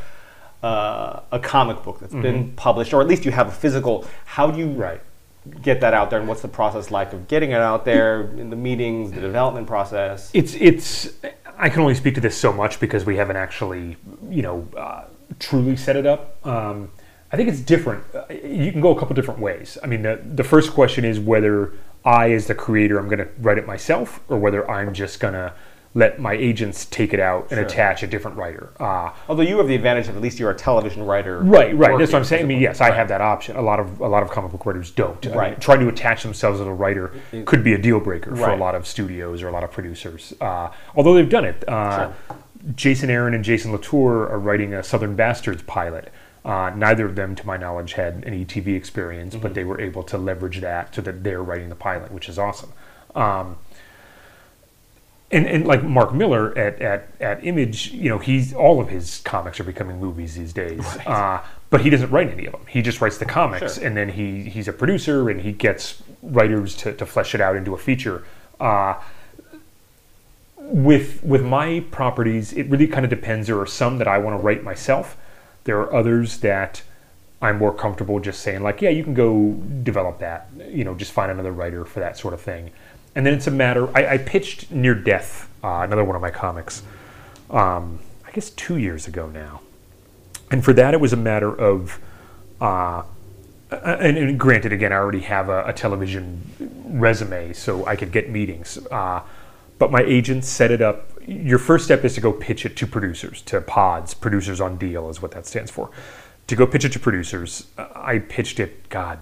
S1: uh, a comic book that's been published, or at least you have a physical, how do you
S2: Right.
S1: get that out there, and what's the process like of getting it out there in the meetings, the development process?
S2: It's it's. I can only speak to this so much because we haven't actually, you know, uh, truly set it up. Um, I think it's different. Uh, You can go a couple different ways. I mean, the the first question is whether I, as the creator, I'm going to write it myself, or whether I'm just going to let my agents take it out and
S1: Sure.
S2: attach a different writer. Uh,
S1: Although you have the advantage of at least you're a television writer,
S2: Right, right. That's what I'm saying. I mean, yes, I have that option. A lot of a lot of comic book writers don't. I mean,
S1: Right.
S2: trying to attach themselves as a writer could be a deal breaker for a lot of studios or a lot of producers. Uh, although they've done it. Uh, Jason Aaron and Jason Latour are writing a Southern Bastards pilot. Uh, neither of them, to my knowledge, had any TV experience,
S1: Mm-hmm.
S2: but they were able to leverage that so that they're writing the pilot, which is awesome. Um, and, and like Mark Millar at, at, at Image, you know, he's all of his comics are becoming movies these days. Uh, but he doesn't write any of them. He just writes the comics,
S1: Sure.
S2: and then he he's a producer, and he gets writers to, to flesh it out into a feature. Uh, with with my properties, it really kind of depends. There are some that I want to write myself. There are others that I'm more comfortable just saying like, yeah, you can go develop that. You know, just find another writer for that sort of thing. And then it's a matter. I, I pitched Near Death, uh, another one of my comics, um, I guess two years ago now. And for that, it was a matter of, uh, and, and granted, again, I already have a, a television resume, so I could get meetings. Uh, but my agent set it up. Your first step is to go pitch it to producers, to pods, producers on deal is what that stands for. To go pitch it to producers, uh, I pitched it, God,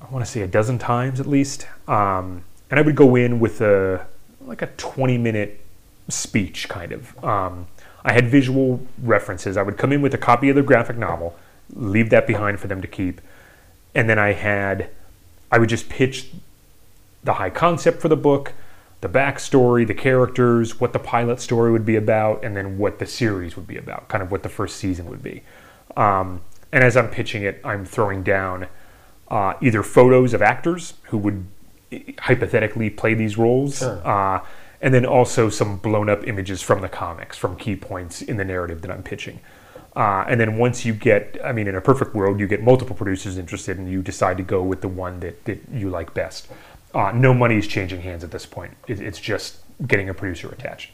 S2: I want to say a dozen times at least. Um, and I would go in with a like a 20 minute speech kind of. Um, I had visual references. I would come in with a copy of the graphic novel, leave that behind for them to keep, and then I had I would just pitch the high concept for the book, the backstory, the characters, what the pilot story would be about, and then what the series would be about, kind of what the first season would be. Um, and as I'm pitching it, I'm throwing down uh, either photos of actors who would hypothetically play these roles,
S1: Sure.
S2: uh, and then also some blown up images from the comics, from key points in the narrative that I'm pitching. Uh, and then once you get, I mean, in a perfect world, you get multiple producers interested and you decide to go with the one that, that you like best. Uh, no money is changing hands at this point. It, it's just getting a producer attached.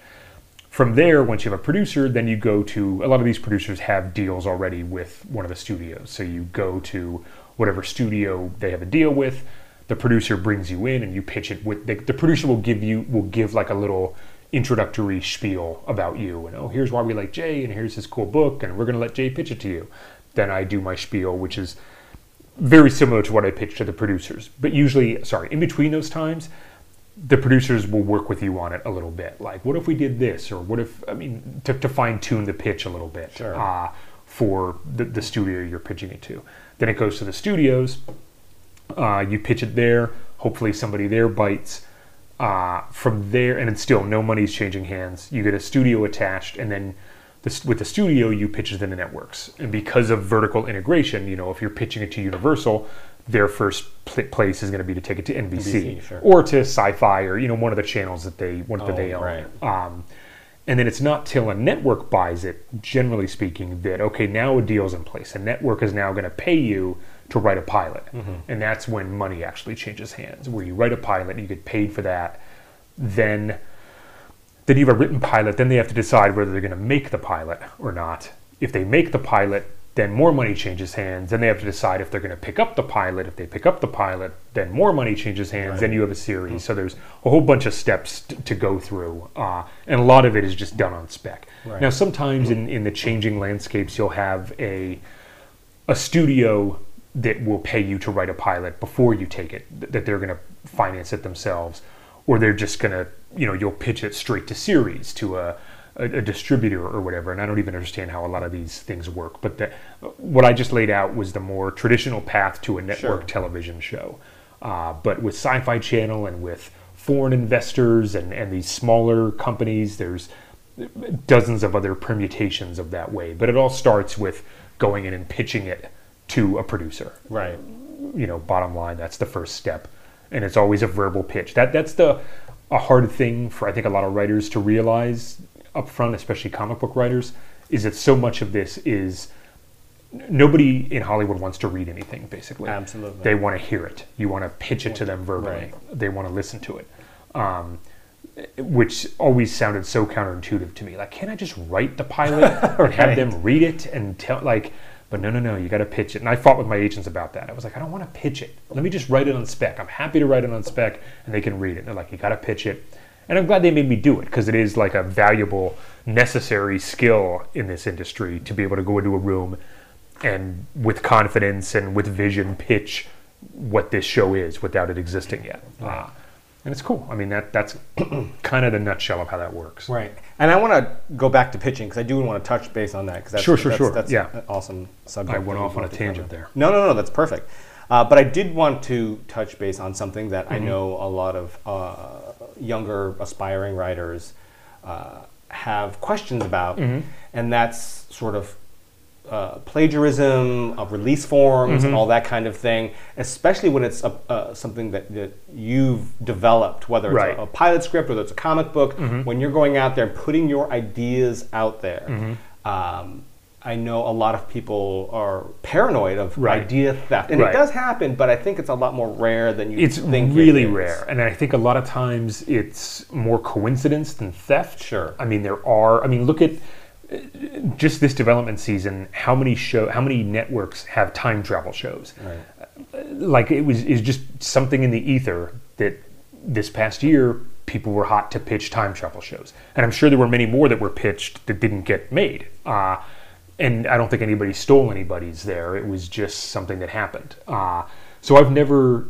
S2: From there, once you have a producer, then you go to a lot of these producers have deals already with one of the studios. So you go to whatever studio they have a deal with. The producer brings you in and you pitch it with the, the producer will give you will give like a little introductory spiel about you and oh here's why we like Jay and here's his cool book and we're gonna let Jay pitch it to you. Then I do my spiel, which is very similar to what I pitch to the producers. But usually, sorry, in between those times, the producers will work with you on it a little bit. Like, what if we did this? Or what if, I mean, to, to fine tune the pitch a little bit
S1: Sure.
S2: uh, for the, the studio you're pitching it to. Then it goes to the studios. Uh, you pitch it there. Hopefully, somebody there bites. Uh, from there, and it's still no money's changing hands. You get a studio attached, and then the, with the studio, you pitch it to the networks. And because of vertical integration, you know, if you're pitching it to Universal, their first pl- place is going to be to take it to NBC,
S1: NBC, sure.
S2: or to Sci-Fi, or you know, one of the channels that they one that
S1: Oh,
S2: they own.
S1: right.
S2: Um, and then it's not till a network buys it, generally speaking, that okay, now a deal's in place. A network is now going to pay you to write a pilot,
S1: Mm-hmm.
S2: and that's when money actually changes hands. Where you write a pilot, and you get paid for that. Then, then you have a written pilot. Then they have to decide whether they're going to make the pilot or not. If they make the pilot, then more money changes hands. Then they have to decide if they're going to pick up the pilot. If they pick up the pilot, then more money changes hands. Then you have a series. So there's a whole bunch of steps t- to go through, uh, and a lot of it is just done on spec.
S1: Right.
S2: Now, sometimes in, in the changing landscapes, you'll have a a studio that will pay you to write a pilot before you take it, that they're going to finance it themselves, or they're just going to, you know, you'll pitch it straight to series to a, a, a distributor or whatever. And I don't even understand how a lot of these things work. But the, what I just laid out was the more traditional path to a network
S1: Sure.
S2: television show. Uh, but with Sci Fi Channel and with foreign investors and, and these smaller companies, there's dozens of other permutations of that way. But it all starts with going in and pitching it to a producer.
S1: Right.
S2: You know, bottom line, that's the first step, and it's always a verbal pitch. That that's the a hard thing for I think a lot of writers to realize up front, especially comic book writers, is that so much of this is nobody in Hollywood wants to read anything. Basically,
S1: Absolutely.
S2: they want to hear it. You want to pitch it to them verbally.
S1: Right.
S2: They want to listen to it. Um, which always sounded so counterintuitive to me. Like, can't I just write the pilot and have
S1: Right.
S2: them read it and tell like? But no, no, no. You got to pitch it. And I fought with my agents about that. I was like, I don't want to pitch it. Let me just write it on spec. I'm happy to write it on spec, and they can read it. And they're like, you got to pitch it. And I'm glad they made me do it because it is like a valuable, necessary skill in this industry to be able to go into a room and with confidence and with vision pitch what this show is without it existing yet. Uh, and it's cool. I mean, that that's kind of the nutshell of how that works.
S1: Right. And I want to go back to pitching because I do want to touch base on that because that's,
S2: Sure, sure,
S1: that's,
S2: sure.
S1: that's
S2: Yeah.
S1: an awesome subject.
S2: I went off on a tangent there.
S1: No, no, no, that's perfect. Uh, but I did want to touch base on something that
S2: Mm-hmm.
S1: I know a lot of uh, younger aspiring writers uh, have questions about,
S2: Mm-hmm.
S1: and that's sort of uh, plagiarism of release forms
S2: Mm-hmm.
S1: and all that kind of thing, especially when it's a, uh, something that, that you've developed, whether it's
S2: Right. Mm-hmm.
S1: a, a pilot script, whether it's a comic book, when you're going out there and putting your ideas out there.
S2: Mm-hmm.
S1: Um, I know a lot of people are paranoid of
S2: Right.
S1: idea theft, and
S2: Right.
S1: it does happen, but I think it's a lot more rare than you
S2: It's
S1: think.
S2: really rare, and I think a lot of times it's more coincidence than theft.
S1: Sure.
S2: I mean, there are. I mean, look at just this development season. How many show? How many networks have time travel shows?
S1: Right.
S2: like it was is just something in the ether that this past year people were hot to pitch time travel shows, and I'm sure there were many more that were pitched that didn't get made. Uh, and I don't think anybody stole anybody's there. It was just something that happened. Uh, so I've never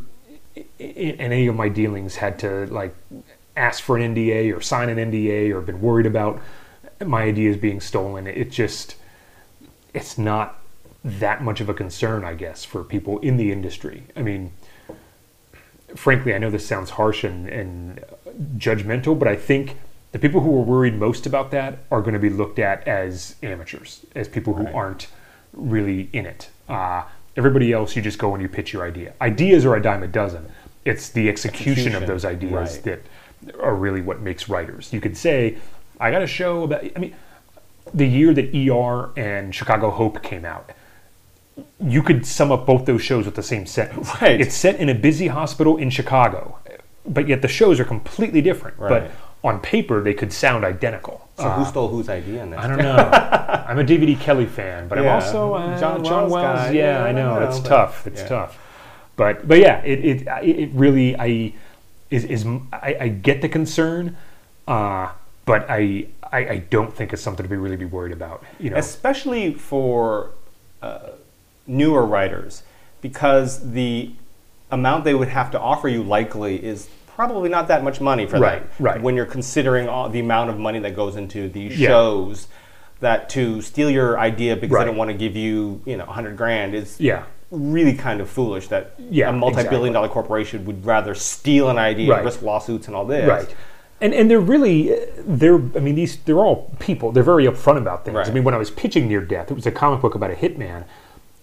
S2: in any of my dealings had to like ask for an NDA or sign an NDA or been worried about my idea is being stolen. It just it's not that much of a concern, I guess, for people in the industry. I mean, frankly, I know this sounds harsh and, and judgmental, but I think the people who are worried most about that are going to be looked at as amateurs, as people who
S1: Right.
S2: aren't really in it. Uh, everybody else, you just go and you pitch your idea. Ideas are a dime a dozen. It's the execution, of those ideas
S1: right.
S2: that are really what makes writers. You could say, I got a show about, I mean, the year that ER and Chicago Hope came out, you could sum up both those shows with the same sentence.
S1: Right.
S2: It's set in a busy hospital in Chicago, but yet the shows are completely different.
S1: Right.
S2: But on paper, they could sound identical.
S1: So who stole whose idea in that?
S2: I don't know. I'm a DVD Kelly fan, but I'm also uh,
S1: John
S2: John,
S1: Wells
S2: Wells. Yeah,
S1: Yeah,
S2: I
S1: I
S2: know.
S1: know,
S2: It's tough. It's
S1: yeah.
S2: tough. But but yeah, it it it really I is is I, I get the concern, uh, but I, I I don't think it's something to be really be worried about. You know.
S1: especially for uh, newer writers, because the amount they would have to offer you likely is probably not that much money for
S2: Right,
S1: them.
S2: right.
S1: When you're considering all the amount of money that goes into these
S2: Yeah.
S1: shows, that to steal your idea because
S2: Right.
S1: they don't want to give you, you know, 100 grand is
S2: Yeah.
S1: really kind of foolish. That
S2: Yeah,
S1: a multi-billion
S2: exactly.
S1: dollar corporation would rather steal an idea,
S2: Right.
S1: risk lawsuits and all this.
S2: Right. And and they're really they're I mean these they're all people. They're very upfront about things.
S1: Right.
S2: I mean when I was pitching Near Death, it was a comic book about a hitman,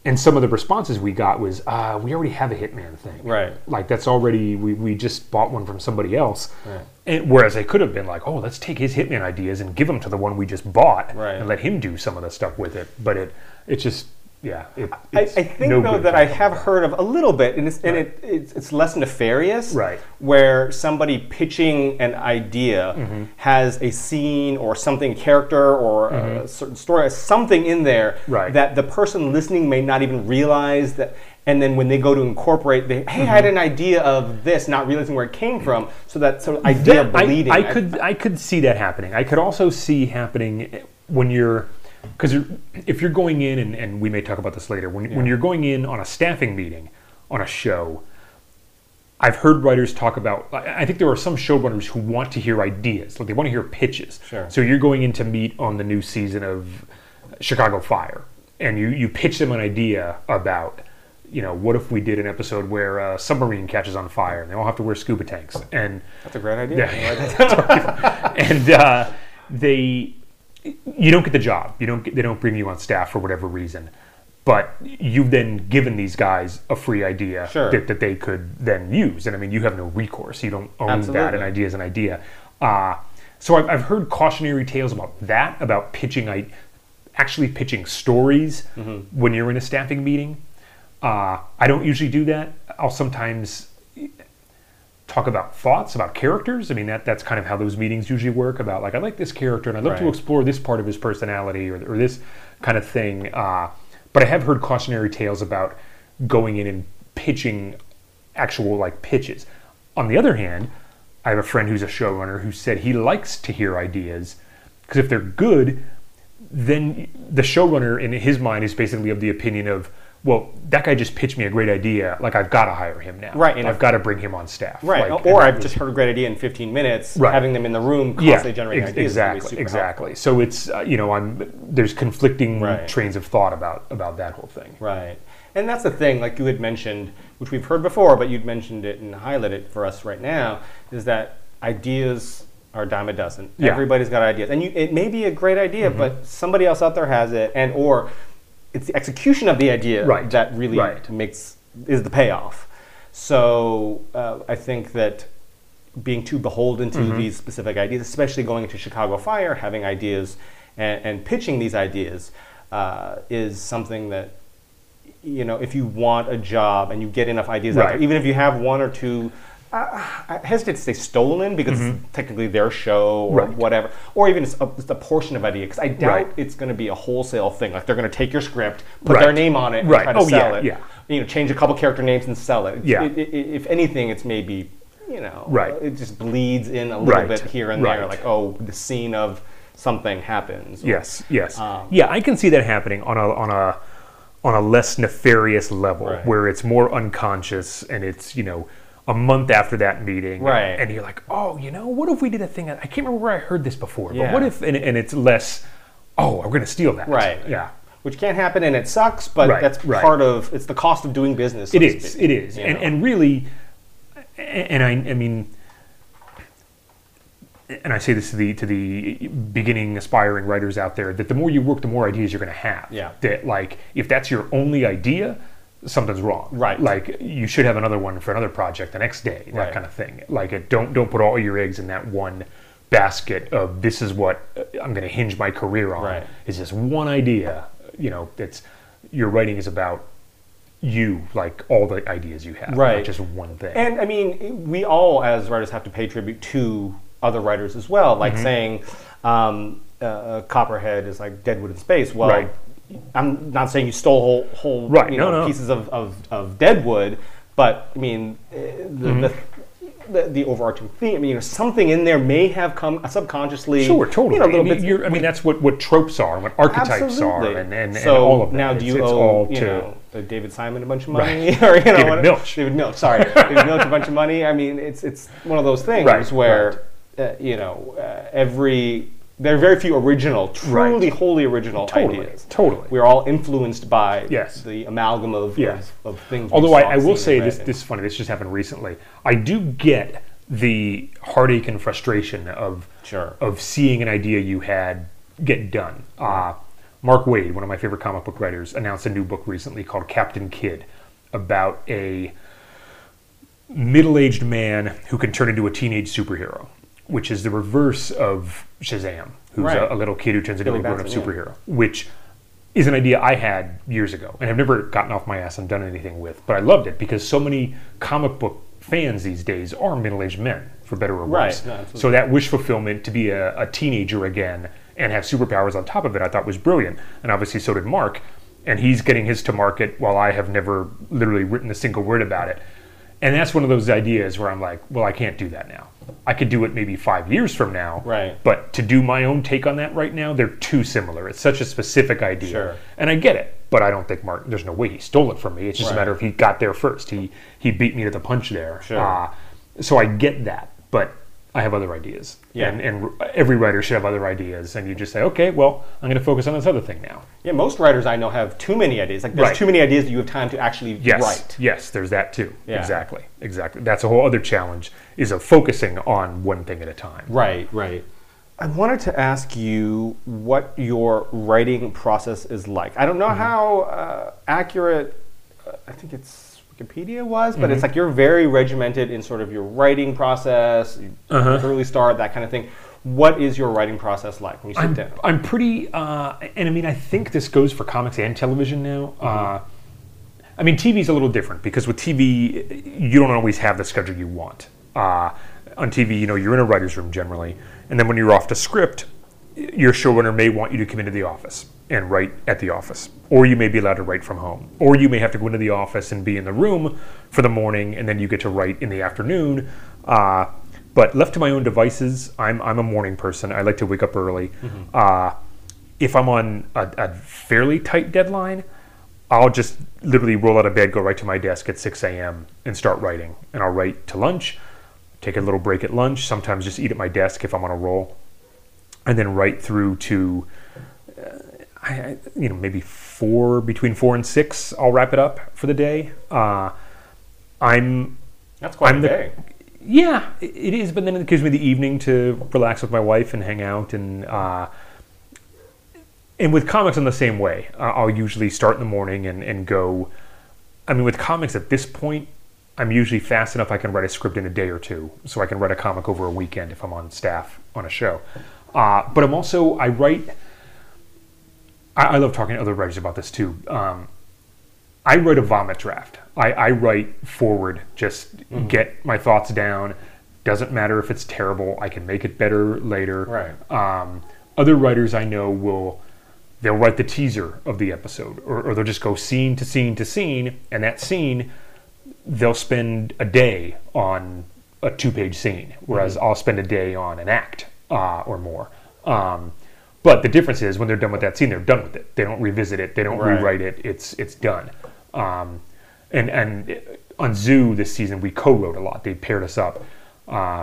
S2: and some of the responses we got was, uh, "We already have a hitman thing.
S1: Right.
S2: Like that's already we, we just bought one from somebody else.
S1: Right.
S2: And whereas they could have been like, "Oh, let's take his hitman ideas and give them to the one we just bought,
S1: Right.
S2: and let him do some of the stuff with it." But it it's just yeah. It,
S1: I, I think
S2: no
S1: though that I have heard of a little bit, and it's and
S2: Right.
S1: it, it's, it's less nefarious,
S2: Right.
S1: Where somebody pitching an idea
S2: Mm-hmm.
S1: has a scene or something, character or a certain story, something in there
S2: Mm-hmm. Right.
S1: that the person listening may not even realize that. And then when they go to incorporate, they hey, I had
S2: Mm-hmm.
S1: an idea of this, not realizing where it came from. So that sort of idea
S2: That- I-
S1: bleeding.
S2: I, could I could see that happening. I could also see happening when you're because if you're going in and, and we may talk about this later when when you're going in on a staffing meeting on a show. I've heard writers talk about. I I think there are some showrunners who want to hear ideas, like they want to hear pitches.
S1: Sure.
S2: So you're going in to meet on the new season of Chicago Fire, and you you pitch them an idea about, you know, what if we did an episode where a submarine catches on fire and they all have to wear scuba tanks, and
S1: That's a great idea.
S2: yeah. and uh, they, you don't get the job. You don't. Get, they don't bring you on staff for whatever reason. but you've then given these guys a free idea
S1: Sure.
S2: that, that they could then use. And I mean, you have no recourse. You don't own that. An idea is an idea. Uh, so I've, I've heard cautionary tales about that, about pitching, I, actually pitching stories
S1: Mm-hmm.
S2: when you're in a staffing meeting. Uh, I don't usually do that. I'll sometimes talk about thoughts about characters. I mean, that that's kind of how those meetings usually work. About like, I like this character, and I'd love to explore this part of his personality or, or this kind of thing. Uh, but I have heard cautionary tales about going in and pitching actual like pitches. On the other hand, I have a friend who's a showrunner who said he likes to hear ideas because if they're good, then the showrunner in his mind is basically of the opinion of, well, that guy just pitched me a great idea. Like I've got to hire him now.
S1: Right, and
S2: I've got to bring him on staff.
S1: Right.
S2: Like,
S1: or I've just heard a great idea in 15 minutes.
S2: Right.
S1: Having them in the room
S2: yeah,
S1: constantly generating
S2: ex-
S1: ideas.
S2: exactly, exactly.
S1: helpful.
S2: So it's uh, you know I'm there's conflicting
S1: Right.
S2: trains of thought about about that whole thing.
S1: Right. And that's the thing, like you had mentioned, which we've heard before, but you'd mentioned it and highlighted it for us right now, is that ideas are a dime a dozen.
S2: Yeah. Mm-hmm.
S1: Everybody's got ideas. And you, it may be a great idea, but somebody else out there has it, and or it's the execution of the idea
S2: Right.
S1: that really
S2: Right.
S1: makes is the payoff. So uh, I think that being too beholden to
S2: Mm-hmm.
S1: these specific ideas, especially going into Chicago Fire, having ideas and, and pitching these ideas, uh, is something that you know if you want a job and you get enough ideas out
S2: Right.
S1: there, even if you have one or two. I hesitate to say stolen because it's technically their show or
S2: Mm-hmm. Right.
S1: whatever, or even it's a, just a portion of idea. Because I doubt
S2: Right.
S1: it's going to be a wholesale thing. Like they're going to take your script, put their name on it, and
S2: Right.
S1: try to
S2: Oh,
S1: sell
S2: yeah,
S1: it.
S2: yeah.
S1: You know, change a couple character names and sell it.
S2: Yeah.
S1: It- it- if anything, it's maybe you know,
S2: Right.
S1: it just bleeds in a little
S2: Right.
S1: bit here and there. Like oh, the scene of something happens. or-
S2: Yes, yes,
S1: Um,
S2: yeah. I can see that happening on a on a on a less nefarious level,
S1: Right.
S2: where it's more unconscious and it's you know a month after that meeting,
S1: Right.
S2: And you're like, oh, you know, what if we did a thing? I can't remember where I heard this before, but
S1: Yeah.
S2: what if? And, and it's less. Oh, we're going to steal that,
S1: Right.
S2: Yeah.
S1: Which can't happen and it sucks, but
S2: Right,
S1: that's
S2: right.
S1: part of it's the cost of doing business. so
S2: It is.
S1: speak,
S2: It is.
S1: you
S2: And, and really, and I, I mean, and I say this to the to the beginning aspiring writers out there that the more you work, the more ideas you're going to have.
S1: Yeah.
S2: That like if that's your only idea, something's wrong.
S1: Right.
S2: Like you should have another one for another project the next day. That
S1: Right.
S2: kind of thing. Like it, don't don't put all your eggs in that one basket of this is what uh, I'm going to hinge my career on.
S1: Right.
S2: Is this one idea. You know, it's your writing is about you, like all the ideas you have,
S1: Right.
S2: Not just one thing.
S1: And I mean, we all as writers have to pay tribute to other writers as well.
S2: Mm-hmm.
S1: Like saying um, uh, Copperhead is like Deadwood in space. Well,
S2: Right.
S1: I'm not saying you stole whole, whole
S2: Right, no,
S1: know,
S2: no.
S1: pieces of, of, of Deadwood, but I mean, uh, the,
S2: Mm-hmm.
S1: the, the, the overarching theme. I mean, you know, something in there may have come subconsciously.
S2: Sure, totally.
S1: You know, a little
S2: I mean,
S1: bit.
S2: you're- I mean, that's what, what tropes are, what archetypes
S1: Absolutely.
S2: are, and, and,
S1: so
S2: and all of that.
S1: now, do you
S2: it's
S1: owe
S2: all
S1: you
S2: to
S1: know David Simon a bunch of money,
S2: Right.
S1: or you know
S2: David
S1: what-
S2: Milch.
S1: David Milch, sorry, David Milch a bunch of money. I mean, it's it's one of those things
S2: Right,
S1: where uh, you know uh, every there are very few original, truly wholly original
S2: Totally,
S1: ideas.
S2: totally.
S1: we're all influenced by
S2: Yes.
S1: the amalgam of
S2: Yes.
S1: of, of things.
S2: Although I, I will say this, this is funny. This just happened recently. I do get the heartache and frustration of
S1: Sure.
S2: of seeing an idea you had get done. Uh, Mark Waid, one of my favorite comic book writers, announced a new book recently called Captain Kid, about a middle-aged man who can turn into a teenage superhero, which is the reverse of Shazam, who's
S1: Right.
S2: a, a little kid who turns into
S1: Billy
S2: a grown-up
S1: Batson, yeah.
S2: superhero, which is an idea I had years ago, and I've never gotten off my ass and done anything with. But I loved it because so many comic book fans these days are middle-aged men, for better or
S1: Right,
S2: worse.
S1: no,
S2: so that wish fulfillment to be a, a teenager again and have superpowers on top of it, I thought was brilliant. And obviously, so did Mark. And he's getting his to market while I have never literally written a single word about it. And that's one of those ideas where I'm like, well, I can't do that now. I could do it maybe five years from now.
S1: Right.
S2: But to do my own take on that right now, they're too similar. It's such a specific idea.
S1: Sure.
S2: And I get it, but I don't think Mark. There's no way he stole it from me. It's just
S1: Right.
S2: a matter of he got there first. He he beat me to the punch there.
S1: Sure.
S2: Uh, so I get that, but I have other ideas.
S1: Yeah.
S2: And and every writer should have other ideas. And you just say, okay, well, I'm going to focus on this other thing now.
S1: yeah, most writers I know have too many ideas. Like there's
S2: Right.
S1: too many ideas that you have time to actually
S2: Yes.
S1: write.
S2: Yes, there's that too.
S1: Yeah.
S2: Exactly. Exactly. That's a whole other challenge is of focusing on one thing at a time.
S1: Right, right. I wanted to ask you what your writing process is like. I don't know how uh, accurate, uh, I think it's Wikipedia was, but it's like you're very regimented in sort of your writing process,
S2: Uh-huh.
S1: early start, that kind of thing. What is your writing process like when you sit
S2: I'm,
S1: down?
S2: I'm pretty, uh, and I mean, I think this goes for comics and television now. Uh, I mean, TV is a little different because with TV, you don't always have the schedule you want. Uh, on TV, you know, you're in a writer's room generally, and then when you're off to script, your showrunner may want you to come into the office and write at the office, or you may be allowed to write from home, or you may have to go into the office and be in the room for the morning, and then you get to write in the afternoon. Uh, but left to my own devices, I'm, I'm a morning person. I like to wake up early. Uh, if I'm on a, a fairly tight deadline, I'll just literally roll out of bed, go right to my desk at 6 a.m. and start writing. And I'll write to lunch, take a little break at lunch, sometimes just eat at my desk if I'm on a roll, and then write through to, uh, I- you know, maybe four, between four and six, I'll wrap it up for the day. Uh, I'm
S1: That's quite
S2: I'm the-
S1: day.
S2: yeah, it is. But then it gives me the evening to relax with my wife and hang out. And uh, and with comics, in the same way. Uh, I'll usually start in the morning and, and go. I mean, with comics at this point, I'm usually fast enough I can write a script in a day or two, so I can write a comic over a weekend if I'm on staff on a show. Uh, but I'm also I write. I, I love talking to other writers about this too. Um, I write a vomit draft. I, I write forward, just get my thoughts down. Doesn't matter if it's terrible. I can make it better later.
S1: Right.
S2: Um, other writers I know will they'll write the teaser of the episode, or, or they'll just go scene to scene to scene, and that scene they'll spend a day on a two-page scene, whereas I'll spend a day on an act uh, or more. Um, but the difference is when they're done with that scene, they're done with it. They don't revisit it. They don't
S1: Right.
S2: rewrite it. It's it's done. Um, and and on Zoo this season, we co-wrote a lot. They paired us up. Uh,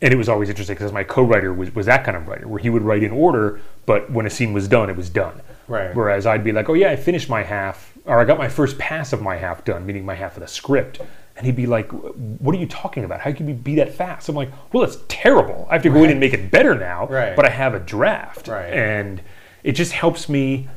S2: and it was always interesting because my co-writer was, was that kind of writer where he would write in order, but when a scene was done, it was done.
S1: Right.
S2: Whereas I'd be like, oh yeah, I finished my half, or I got my first pass of my half done, meaning my half of the script. And he'd be like, what are you talking about? How can you be that fast? I'm like, well, it's terrible. I have to go in and make it better now,
S1: Right.
S2: but I have a draft.
S1: Right.
S2: And it just helps me.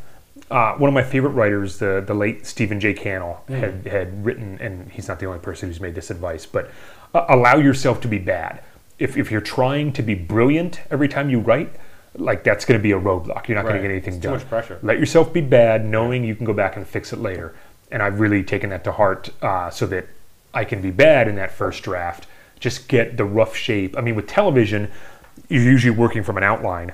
S2: Uh, one of my favorite writers, the the late Stephen J. Cannell,
S1: Mm.
S2: had had written, and he's not the only person who's made this advice, but uh, allow yourself to be bad. If if you're trying to be brilliant every time you write, like that's going to be a roadblock. You're not going to get anything
S1: It's too
S2: done.
S1: much pressure.
S2: Let yourself be bad, knowing you can go back and fix it later. And I've really taken that to heart, uh, so that I can be bad in that first draft. Just get the rough shape. I mean, with television, you're usually working from an outline,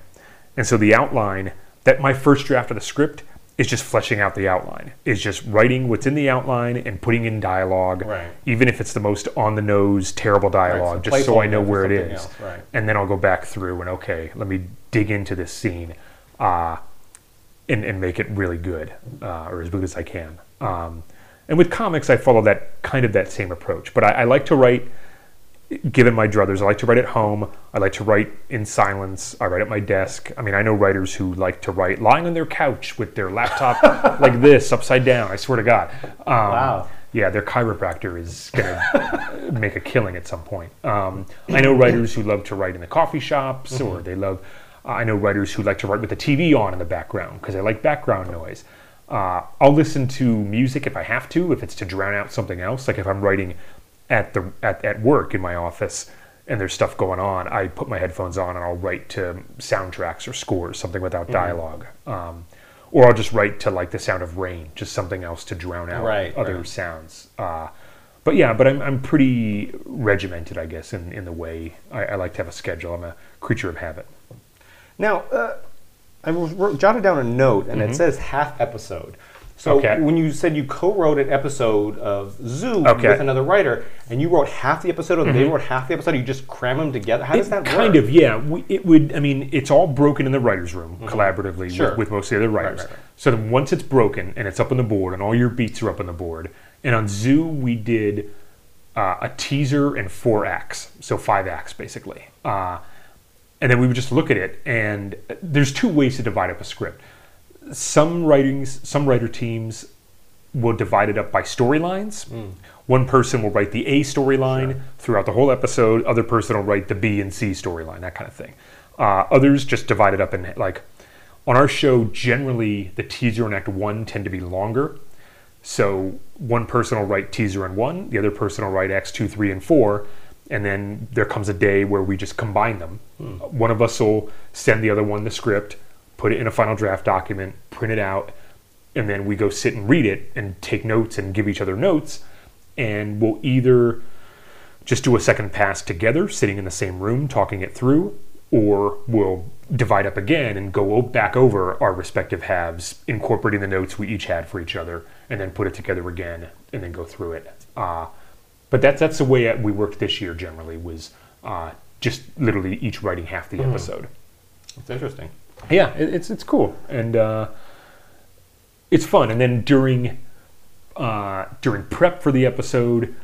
S2: and so the outline that my first draft of the script is just fleshing out the outline. Is just writing what's in the outline and putting in dialogue,
S1: Right.
S2: even if it's the most on the nose, terrible dialogue,
S1: so
S2: just so I know where it is.
S1: else, right.
S2: And then I'll go back through and okay, let me dig into this scene. Uh, and, and make it really good uh, or as good as I can. Um, and with comics, I follow that kind of that same approach. But I, I like to write, given my druthers, I like to write at home. I like to write in silence. I write at my desk. I mean, I know writers who like to write lying on their couch with their laptop like this, upside down. I swear to God. Um,
S1: Wow.
S2: Yeah, their chiropractor is going to make a killing at some point. Um, I know writers who love to write in the coffee shops, or they love. I know writers who like to write with the TV on in the background because they like background noise. Uh, I'll listen to music if I have to, if it's to drown out something else. Like if I'm writing at the at, at work in my office and there's stuff going on, I put my headphones on and I'll write to soundtracks or scores, something without dialogue. Um, or I'll just write to like the sound of rain, just something else to drown out
S1: Right,
S2: other
S1: right.
S2: sounds. Uh, but yeah, but I'm, I'm pretty regimented, I guess, in, in the way I, I like to have a schedule. I'm a creature of habit.
S1: Now, uh, I wrote- jotted down a note, and it says half episode. So
S2: Mm-hmm. Okay.
S1: when you said you co-wrote an episode of Zoo
S2: Okay. Mm-hmm.
S1: with another writer, and you wrote half the episode, and they wrote half the episode, you just cram them together. How does
S2: It
S1: that work?
S2: kind of, yeah. We, it would. I mean, it's all broken in the writers' room collaboratively
S1: Sure.
S2: with, with most of the other writers.
S1: right, right.
S2: So then once it's broken and it's up on the board, and all your beats are up on the board, and on Zoo we did uh, a teaser and four acts, so five acts basically. Uh, and then we would just look at it, and there's two ways to divide up a script. Some writings, some writer teams will divide it up by storylines. One person will write the A storyline throughout the whole episode. Other person will write the B and C storyline, that kind of thing. Uh, others just divide it up in like on our show. Generally, the teaser and act one tend to be longer. So one person will write teaser and one, the other person will write acts two, three, and four, and then there comes a day where we just combine them. One of us will send the other one the script, put it in a final draft document, print it out, and then we go sit and read it and take notes and give each other notes. And we'll either just do a second pass together, sitting in the same room, talking it through, or we'll divide up again and go back over our respective halves, incorporating the notes we each had for each other, and then put it together again and then go through it. Uh, but that's that's the way we worked this year. Generally, was uh, just literally each writing half the episode.
S1: It's interesting.
S2: Yeah, it, it's it's cool and uh, it's fun. And then during uh, during prep for the episode,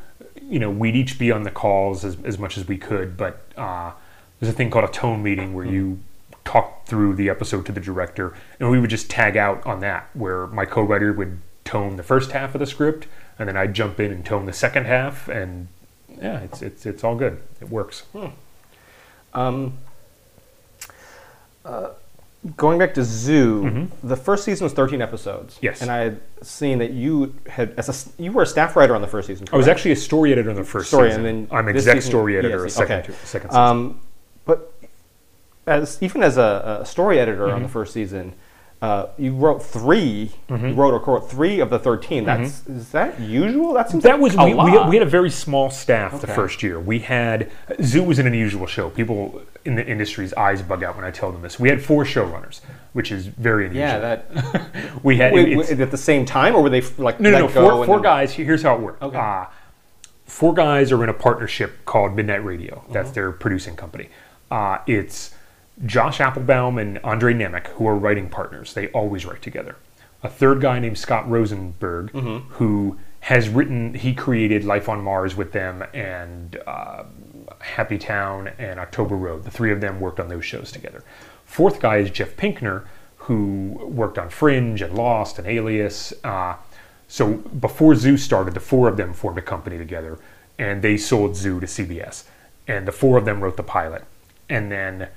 S2: you know, we'd each be on the calls as, as much as we could. But uh, there's a thing called a tone meeting where you talk through the episode to the director, and we would just tag out on that, where my co-writer would tone the first half of the script, and then I'd jump in and tone the second half, and yeah, it's it's it's all good. It works.
S1: Um, uh, going back to Zoo, the first season was 13 episodes.
S2: Yes.
S1: And I had seen that you had as a you were a staff writer on the first season.
S2: I was actually a story editor in the first
S1: story,
S2: season.
S1: and then
S2: I'm exec
S1: season-
S2: story editor
S1: see,
S2: second,
S1: okay.
S2: second season.
S1: Um, but as even as a, a story editor
S2: Mm-hmm.
S1: on the first season, uh, you wrote 3
S2: Mm-hmm.
S1: You wrote or co-wrote three of the 13 That's is that usual? That seems
S2: That
S1: like
S2: was
S1: a
S2: we, we, we had a very small staff the first year. We had Zoo was an unusual show. People in the industry's eyes bug out when I tell them this. We had four showrunners, which is very unusual.
S1: yeah, that
S2: we had
S1: wait, wait, at the same time, or were they like
S2: no, no, no. Four, four
S1: then-
S2: guys. Here's how it worked.
S1: Okay.
S2: Uh, four guys are in a partnership called Midnight Radio. That's
S1: Uh-huh.
S2: their producing company. Uh, it's Josh Applebaum and Andre Nemec who are writing partners. They always write together. A third guy named Scott Rosenberg
S1: Mm-hmm.
S2: who has written. He created Life on Mars with them and. Uh, Happy Town and October Road. The three of them worked on those shows together. Fourth guy is Jeff Pinkner, who worked on Fringe and Lost and Alias. Uh, so before Zoo started, the four of them formed a company together, and they sold Zoo to CBS. And the four of them wrote the pilot. And then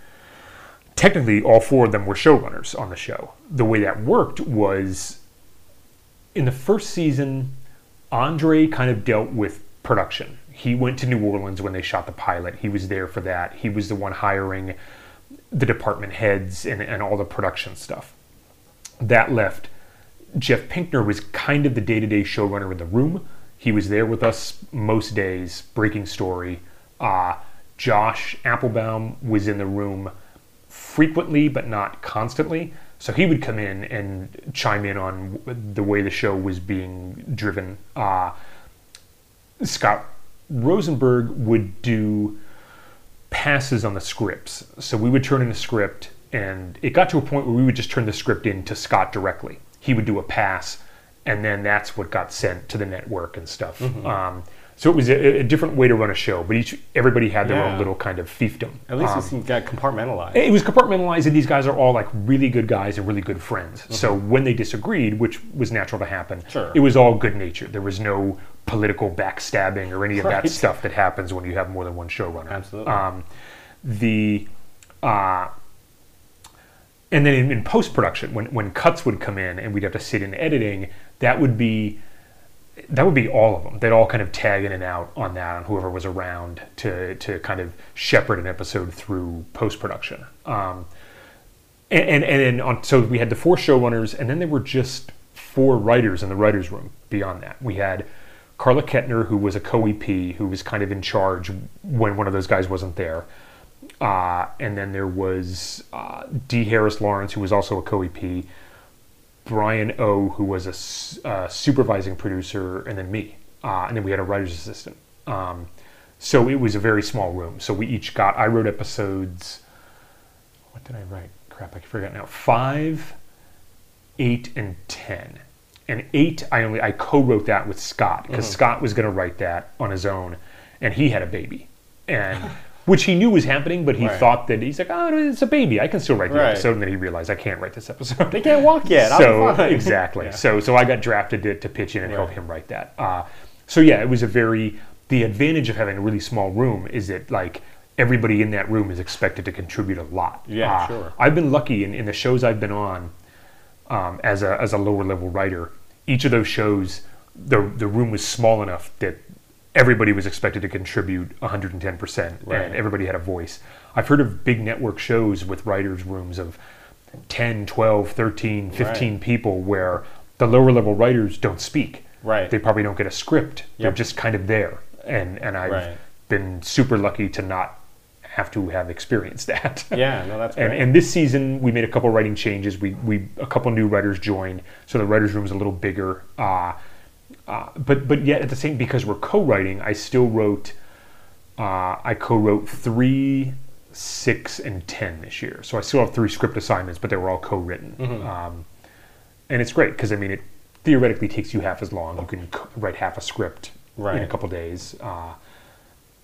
S2: technically, all four of them were showrunners on the show. The way that worked was in the first season, Andre kind of dealt with production. He went to New Orleans when they shot the pilot. He was there for that. He was the one hiring the department heads and, and all the production stuff. That left Jeff Pinkner was kind of the day-to-day showrunner in the room. He was there with us most days, breaking story. Uh, Josh Applebaum was in the room frequently, but not constantly. So he would come in and chime in on the way the show was being driven. Uh, Scott Rosenberg would do passes on the scripts. So we would turn in a script, and it got to a point where we would just turn the script in to Scott directly. He would do a pass, and then that's what got sent to the network and stuff.
S1: Mm-hmm.
S2: Um, so it was a, a different way to run a show, but each everybody had their
S1: Yeah.
S2: own little kind of fiefdom.
S1: At least
S2: Um,
S1: it seemed got compartmentalized.
S2: it was compartmentalized, and these guys are all like really good guys and really good friends. So when they disagreed, which was natural to happen,
S1: Mm-hmm. Sure.
S2: it was all good natured. There was no political backstabbing or any of that stuff that happens when you have more than one showrunner.
S1: Absolutely.
S2: Um, the uh, and then in, in post production, when when cuts would come in and we'd have to sit in editing, that would be that would be all of them. They'd all kind of tag in and out on that, on whoever was around to to kind of shepherd an episode through post production. Um, and and, and on, so we had the four showrunners, and then there were just four writers in the writers' room. Beyond that, we had Carla Kettner, who was a co-EP, who was kind of in charge when one of those guys wasn't there. Uh, and then there was uh, D. Harris Lawrence, who was also a co-EP. Brian O, who was a uh, supervising producer, and then me, uh, and then we had a writer's assistant. Um, so it was a very small room. So we each got. I wrote episodes. What did I write? Crap, I forget now. Five, eight, and ten. And eight, I only I co-wrote that with Scott because Scott was going to write that on his own, and he had a baby, and which he knew was happening, but he
S1: Right.
S2: thought that he's like, oh, it's a baby, I can still write the
S1: Right.
S2: episode, and then he realized I can't write this episode.
S1: they can't walk yet.
S2: So exactly.
S1: Yeah.
S2: So so I got drafted to, to pitch in and help him write that. Uh, so yeah, it was a very the advantage of having a really small room is that like everybody in that room is expected to contribute a lot.
S1: Yeah,
S2: Uh,
S1: sure.
S2: I've been lucky in, in the shows I've been on um, as a as a lower level writer. Each of those shows, the the room was small enough that everybody was expected to contribute 110 percent,
S1: Right.
S2: and everybody had a voice. I've heard of big network shows with writers' rooms of 10, 12, 13, 15
S1: Right.
S2: people where the lower level writers don't speak.
S1: Right.
S2: They probably don't get a script. They're just kind of there. And and I've
S1: Right.
S2: been super lucky to not have to have experienced that.
S1: Yeah, no, that's
S2: and, and this season we made a couple writing changes. We we a couple new writers joined, so the writers' room is a little bigger. Uh, uh, but but yet at the same because we're co-writing, I still wrote. Uh, I co-wrote three, six, and ten this year. So I still have three script assignments, but they were all co-written. Um, and it's great because I mean it theoretically takes you half as long. You can co- write half a script right. in a couple days. Uh,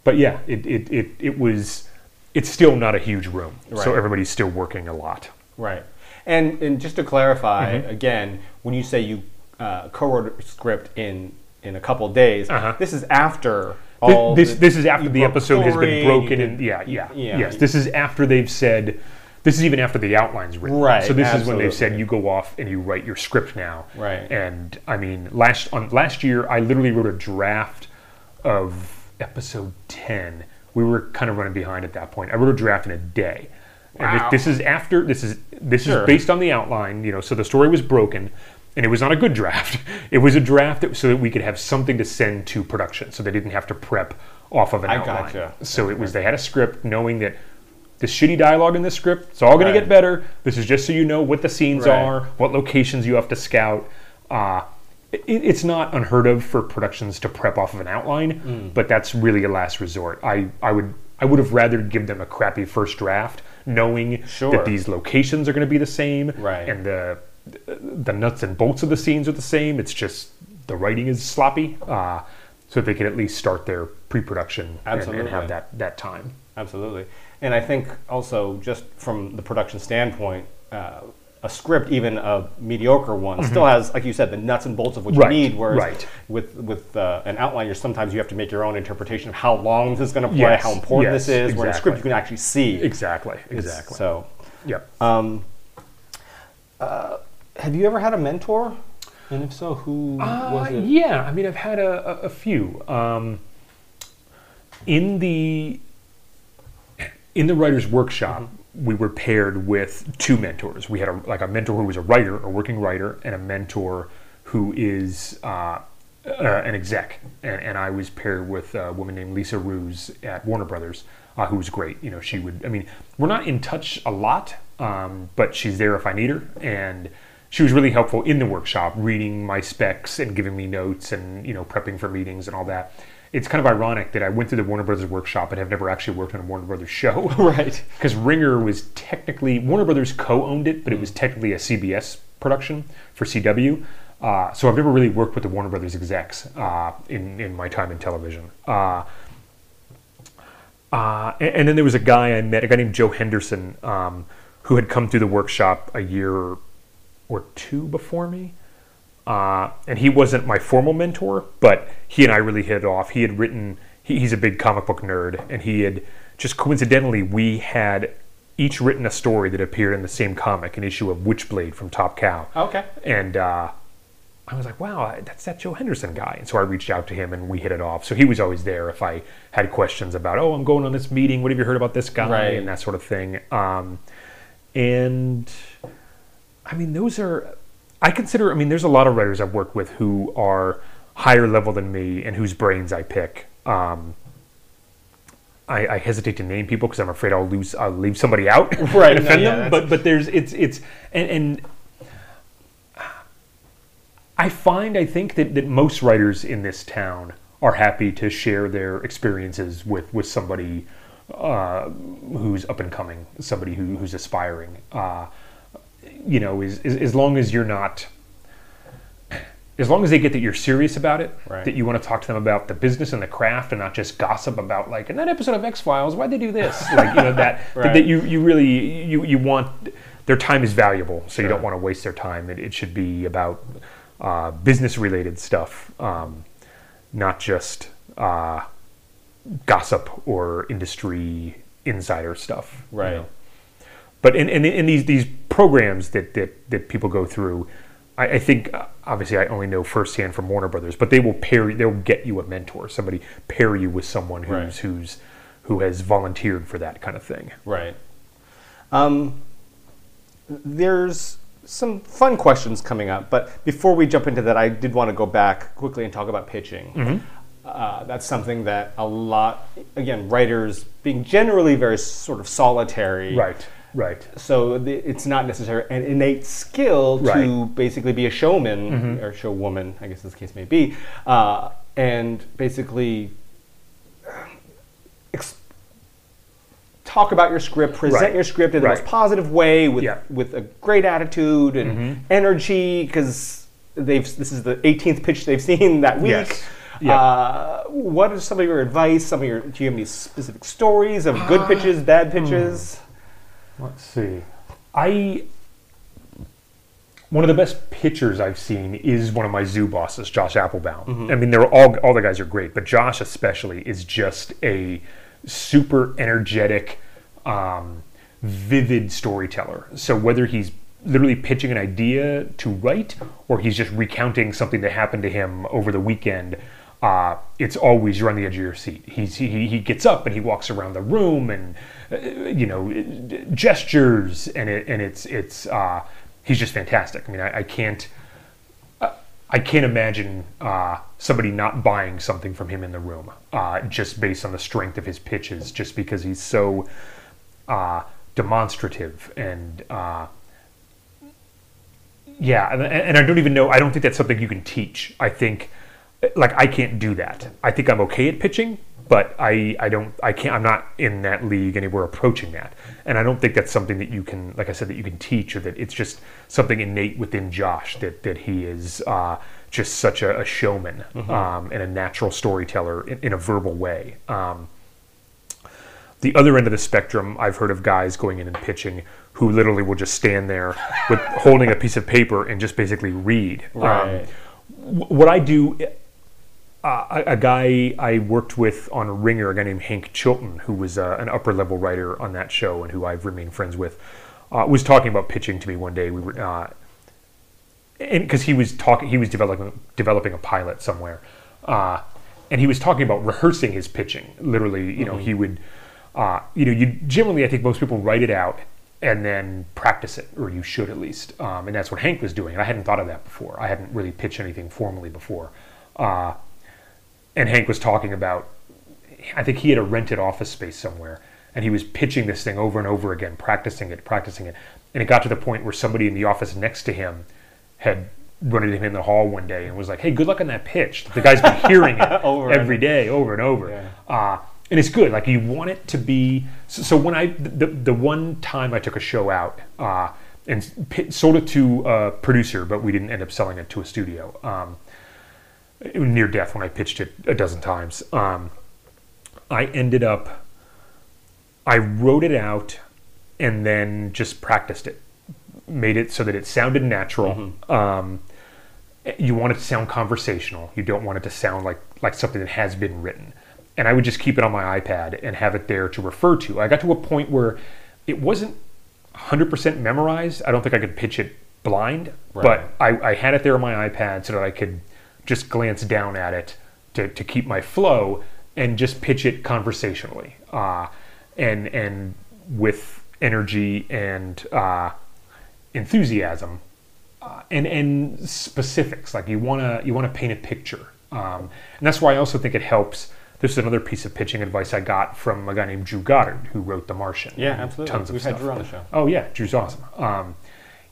S2: but yeah, it, it, it, it was. It's still not a huge room, so everybody's still working a lot.
S1: Right. And and just to clarify
S2: Mm-hmm.
S1: again, when you say you uh, co-wrote a script in in a couple days,
S2: Uh-huh.
S1: this is after all.
S2: this
S1: the-
S2: this is after the episode has been broken
S1: did-
S2: and yeah yeah
S1: yeah,
S2: yes this is after they've said this is even after the outline's written
S1: Right,
S2: so this is when they've said you go off and you write your script now
S1: Right.
S2: and I mean last on last year I literally wrote a draft of episode ten we were kind of running behind at that point I wrote a draft in a day and
S1: Wow.
S2: this, this is after this is this
S1: Sure.
S2: is based on the outline you know so the story was broken and it was not a good draft it was a draft that, so that we could have something to send to production so they didn't have to prep off of an
S1: I
S2: outline
S1: gotcha.
S2: so it was they had a script knowing that the shitty dialogue in this script it's all going
S1: Right.
S2: to get better this is just so you know what the scenes
S1: Right.
S2: are what locations you have to scout uh, it, it's not unheard of for productions to prep off of an outline
S1: Mm.
S2: but that's really a last resort i, I would i would have rather give them a crappy first draft knowing
S1: Sure.
S2: that these locations are going to be the same
S1: Right.
S2: and the the nuts and bolts of the scenes are the same it's just the writing is sloppy uh, so they can at least start their pre-production and, and have that that time
S1: Absolutely. And I think also just from the production standpoint, uh, a script, even a mediocre one, still has, like you said, the nuts and bolts of what
S2: Mm-hmm. Right,
S1: you need. Whereas
S2: right.
S1: with with uh, an outline, you're sometimes you have to make your own interpretation of how long this is going to play,
S2: Yes,
S1: how important
S2: yes,
S1: this is. Where in a script, you can actually see.
S2: exactly
S1: It's-
S2: exactly
S1: So,
S2: yep
S1: um, uh, have you ever had a mentor? And if so, who was
S2: Uh,
S1: it?
S2: yeah, I mean, I've had a, a, a few. Um, in the in the writers' workshop,
S1: Mm-hmm.
S2: we were paired with two mentors. We had a, like a mentor who was a writer, a working writer, and a mentor who is uh, uh, an exec. And, and I was paired with a woman named Lisa Ruse at Warner Brothers, uh, who was great. You know, she would. I mean, we're not in touch a lot, um, but she's there if I need her, and she was really helpful in the workshop, reading my specs and giving me notes, and you know, prepping for meetings and all that. It's kind of ironic that I went through the Warner Brothers workshop and have never actually worked on a Warner Brothers show.
S1: Right.
S2: Because Ringer was technically Warner Brothers co-owned it, but it was technically a CBS production for CW. Uh, so I've never really worked with the Warner Brothers execs uh, in in my time in television. Uh, uh, and, and then there was a guy I met, a guy named Joe Henderson, um, who had come through the workshop a year or two before me. Uh, and he wasn't my formal mentor, but he and I really hit it off. He had written, he, he's a big comic book nerd, and he had just coincidentally, we had each written a story that appeared in the same comic, an issue of Witchblade from Top Cow.
S1: Okay.
S2: And uh, I was like, wow, that's that Joe Henderson guy. And so I reached out to him and we hit it off. So he was always there if I had questions about, oh, I'm going on this meeting. What have you heard about this guy?
S1: Right.
S2: And that sort of thing. Um, and I mean, those are, I consider, I mean, there's a lot of writers I've worked with who are higher level than me and whose brains I pick. Um, I, I hesitate to name people because I'm afraid I'll lose, I'll leave somebody out
S1: Right,
S2: and
S1: no,
S2: offend
S1: yeah,
S2: them.
S1: that's-
S2: But but there's it's it's and, and I find, I think that, that most writers in this town are happy to share their experiences with, with somebody uh, who's up and coming, somebody who, who's aspiring. Uh, you know, is, is, as long as you're not, as long as they get that you're serious about it,
S1: Right.
S2: that you want to talk to them about the business and the craft and not just gossip about like, in that episode of X Files, why'd they do this? like, you know, that,
S1: Right.
S2: that you, you really, you, you want, their time is valuable, so you don't want to waste their time. It, it should be about uh, business related stuff, um, not just uh, gossip or industry insider stuff. you
S1: Right.
S2: know. But in, in, in these these programs that that, that people go through, I, I think uh, obviously I only know firsthand from Warner Brothers, but they will pair they'll get you a mentor, somebody pair you with someone who's
S1: Right.
S2: who's who has volunteered for that kind of thing.
S1: Right. Um, there's some fun questions coming up, but before we jump into that, I did want to go back quickly and talk about pitching.
S2: Mm-hmm.
S1: Uh, that's something that a lot, again, writers being generally very sort of solitary.
S2: Right. Right.
S1: So the, it's not necessarily an innate skill to
S2: Right. Mm-hmm.
S1: basically be a showman or showwoman, I guess this case may be, uh, and basically ex- talk about your script, present
S2: Right.
S1: your script in the most positive way with
S2: Yeah. Mm-hmm.
S1: with a great attitude and energy because they've this is the 18th pitch they've seen that week.
S2: Yes. Yeah.
S1: Uh, what is some of your advice? Some of your do you have any specific stories of good pitches, bad pitches?
S2: Let's see. I one of the best pitchers I've seen is one of my zoo bosses, Josh Appelbaum. I mean, they're all all the guys are great, but Josh especially is just a super energetic, um, vivid storyteller. So whether he's literally pitching an idea to write or he's just recounting something that happened to him over the weekend, uh, it's always you're on the edge of your seat. He's, he he gets up and he walks around the room and uh, you know gestures and it and it's it's uh, he's just fantastic. I mean, I, I can't. I can't imagine uh, somebody not buying something from him in the room uh, just based on the strength of his pitches, just because he's so uh, demonstrative and yeah, and, and I don't even know. I don't think that's something you can teach. I think like I can't do that. I think I'm okay at pitching, but I I don't I can't. I'm not in that league anywhere approaching that, and I don't think that's something that you can like I said that you can teach or that it's just something innate within Josh that that he is uh, just such a, a showman um, and a natural storyteller in, in a verbal way. Um, the other end of the spectrum, I've heard of guys going in and pitching who literally will just stand there with holding a piece of paper and just basically read. Um,
S1: Right.
S2: wh- what I do, uh, a, a guy I worked with on Ringer, a guy named Hank Chilton, who was uh, an upper level writer on that show and who I've remained friends with, uh, was talking about pitching to me one day. We were, uh, and because he was talking, he was developing developing a pilot somewhere, uh, and he was talking about rehearsing his pitching. Literally, you know, he would, uh, you know, you generally, I think most people write it out and then practice it, or you should at least, um, and that's what Hank was doing. And I hadn't thought of that before. I hadn't really pitched anything formally before, uh, and Hank was talking about. I think he had a rented office space somewhere, and he was pitching this thing over and over again, practicing it, practicing it, and it got to the point where somebody in the office next to him had run into him in the hall one day and was like, "Hey, good luck on that pitch." The guy's been hearing it
S1: Over
S2: every day, over and over,
S1: Yeah.
S2: uh, and it's good. Like you want it to be. So, so when I the, the one time I took a show out uh, and pi- sold it to a producer, but we didn't end up selling it to a studio. Um, near death when I pitched it a dozen times. Um, I ended up, I wrote it out and then just practiced it, made it so that it sounded natural. Um, you want it to sound conversational. You don't want it to sound like like something that has been written. And I would just keep it on my iPad and have it there to refer to. I got to a point where it wasn't 100% memorized. I don't think I could pitch it blind,
S1: Right.
S2: but I, I had it there on my iPad so that I could just glance down at it to, to keep my flow and just pitch it conversationally uh, and and with energy and uh, enthusiasm uh, and and specifics. Like you wanna you wanna paint a picture, um, and that's why I also think it helps. This is another piece of pitching advice I got from a guy named Drew Goddard who wrote The Martian.
S1: Yeah, absolutely.
S2: Tons of
S1: We've
S2: stuff.
S1: had Drew on the show.
S2: Oh yeah, Drew's awesome. Um,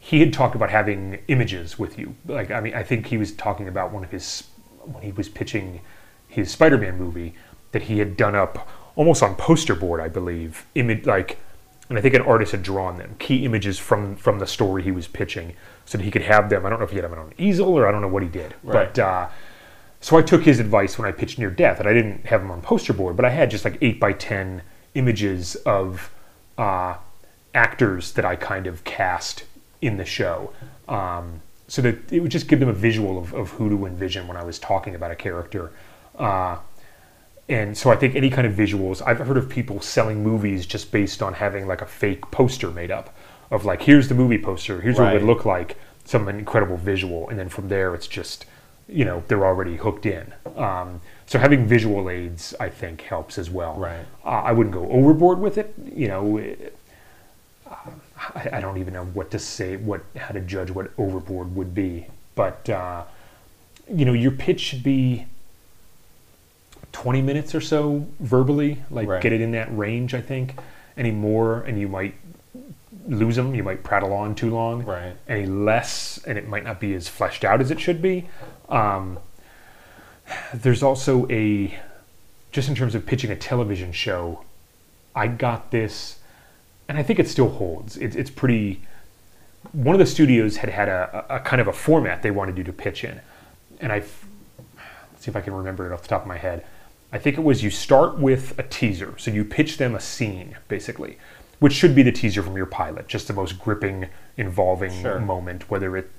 S2: he had talked about having images with you. Like I mean, I think he was talking about one of his when he was pitching his Spider-Man movie that he had done up almost on poster board, I believe. Image like, and I think an artist had drawn them key images from from the story he was pitching, so that he could have them. I don't know if he had them on an easel or I don't know what he did,
S1: Right.
S2: but. Uh, so I took his advice when I pitched Near Death, and I didn't have them on poster board, but I had just like eight by ten images of uh, actors that I kind of cast in the show, um, so that it would just give them a visual of, of who to envision when I was talking about a character. Uh, and so I think any kind of visuals. I've heard of people selling movies just based on having like a fake poster made up of like here's the movie poster, here's what it would look like, some incredible visual, and then from there it's just you know they're already hooked in. Um, so having visual aids, I think, helps as well.
S1: Right.
S2: Uh, I wouldn't go overboard with it. You know, it- I, I don't even know what to say, what how to judge what overboard would be. But uh, you know, your pitch should be twenty minutes or so verbally, like
S1: Right.
S2: get it in that range. I think any more, and you might lose them. You might prattle on too long.
S1: Right.
S2: Any less, and it might not be as fleshed out as it should be. Um, there's also a just in terms of pitching a television show. I got this, and I think it still holds. It's it's pretty. One of the studios had had a, a, kind of a format they wanted you to pitch in, and I let's see if I can remember it off the top of my head. I think it was you start with a teaser, so you pitch them a scene basically, which should be the teaser from your pilot, just the most gripping, involving
S1: Sure.
S2: moment. Whether it,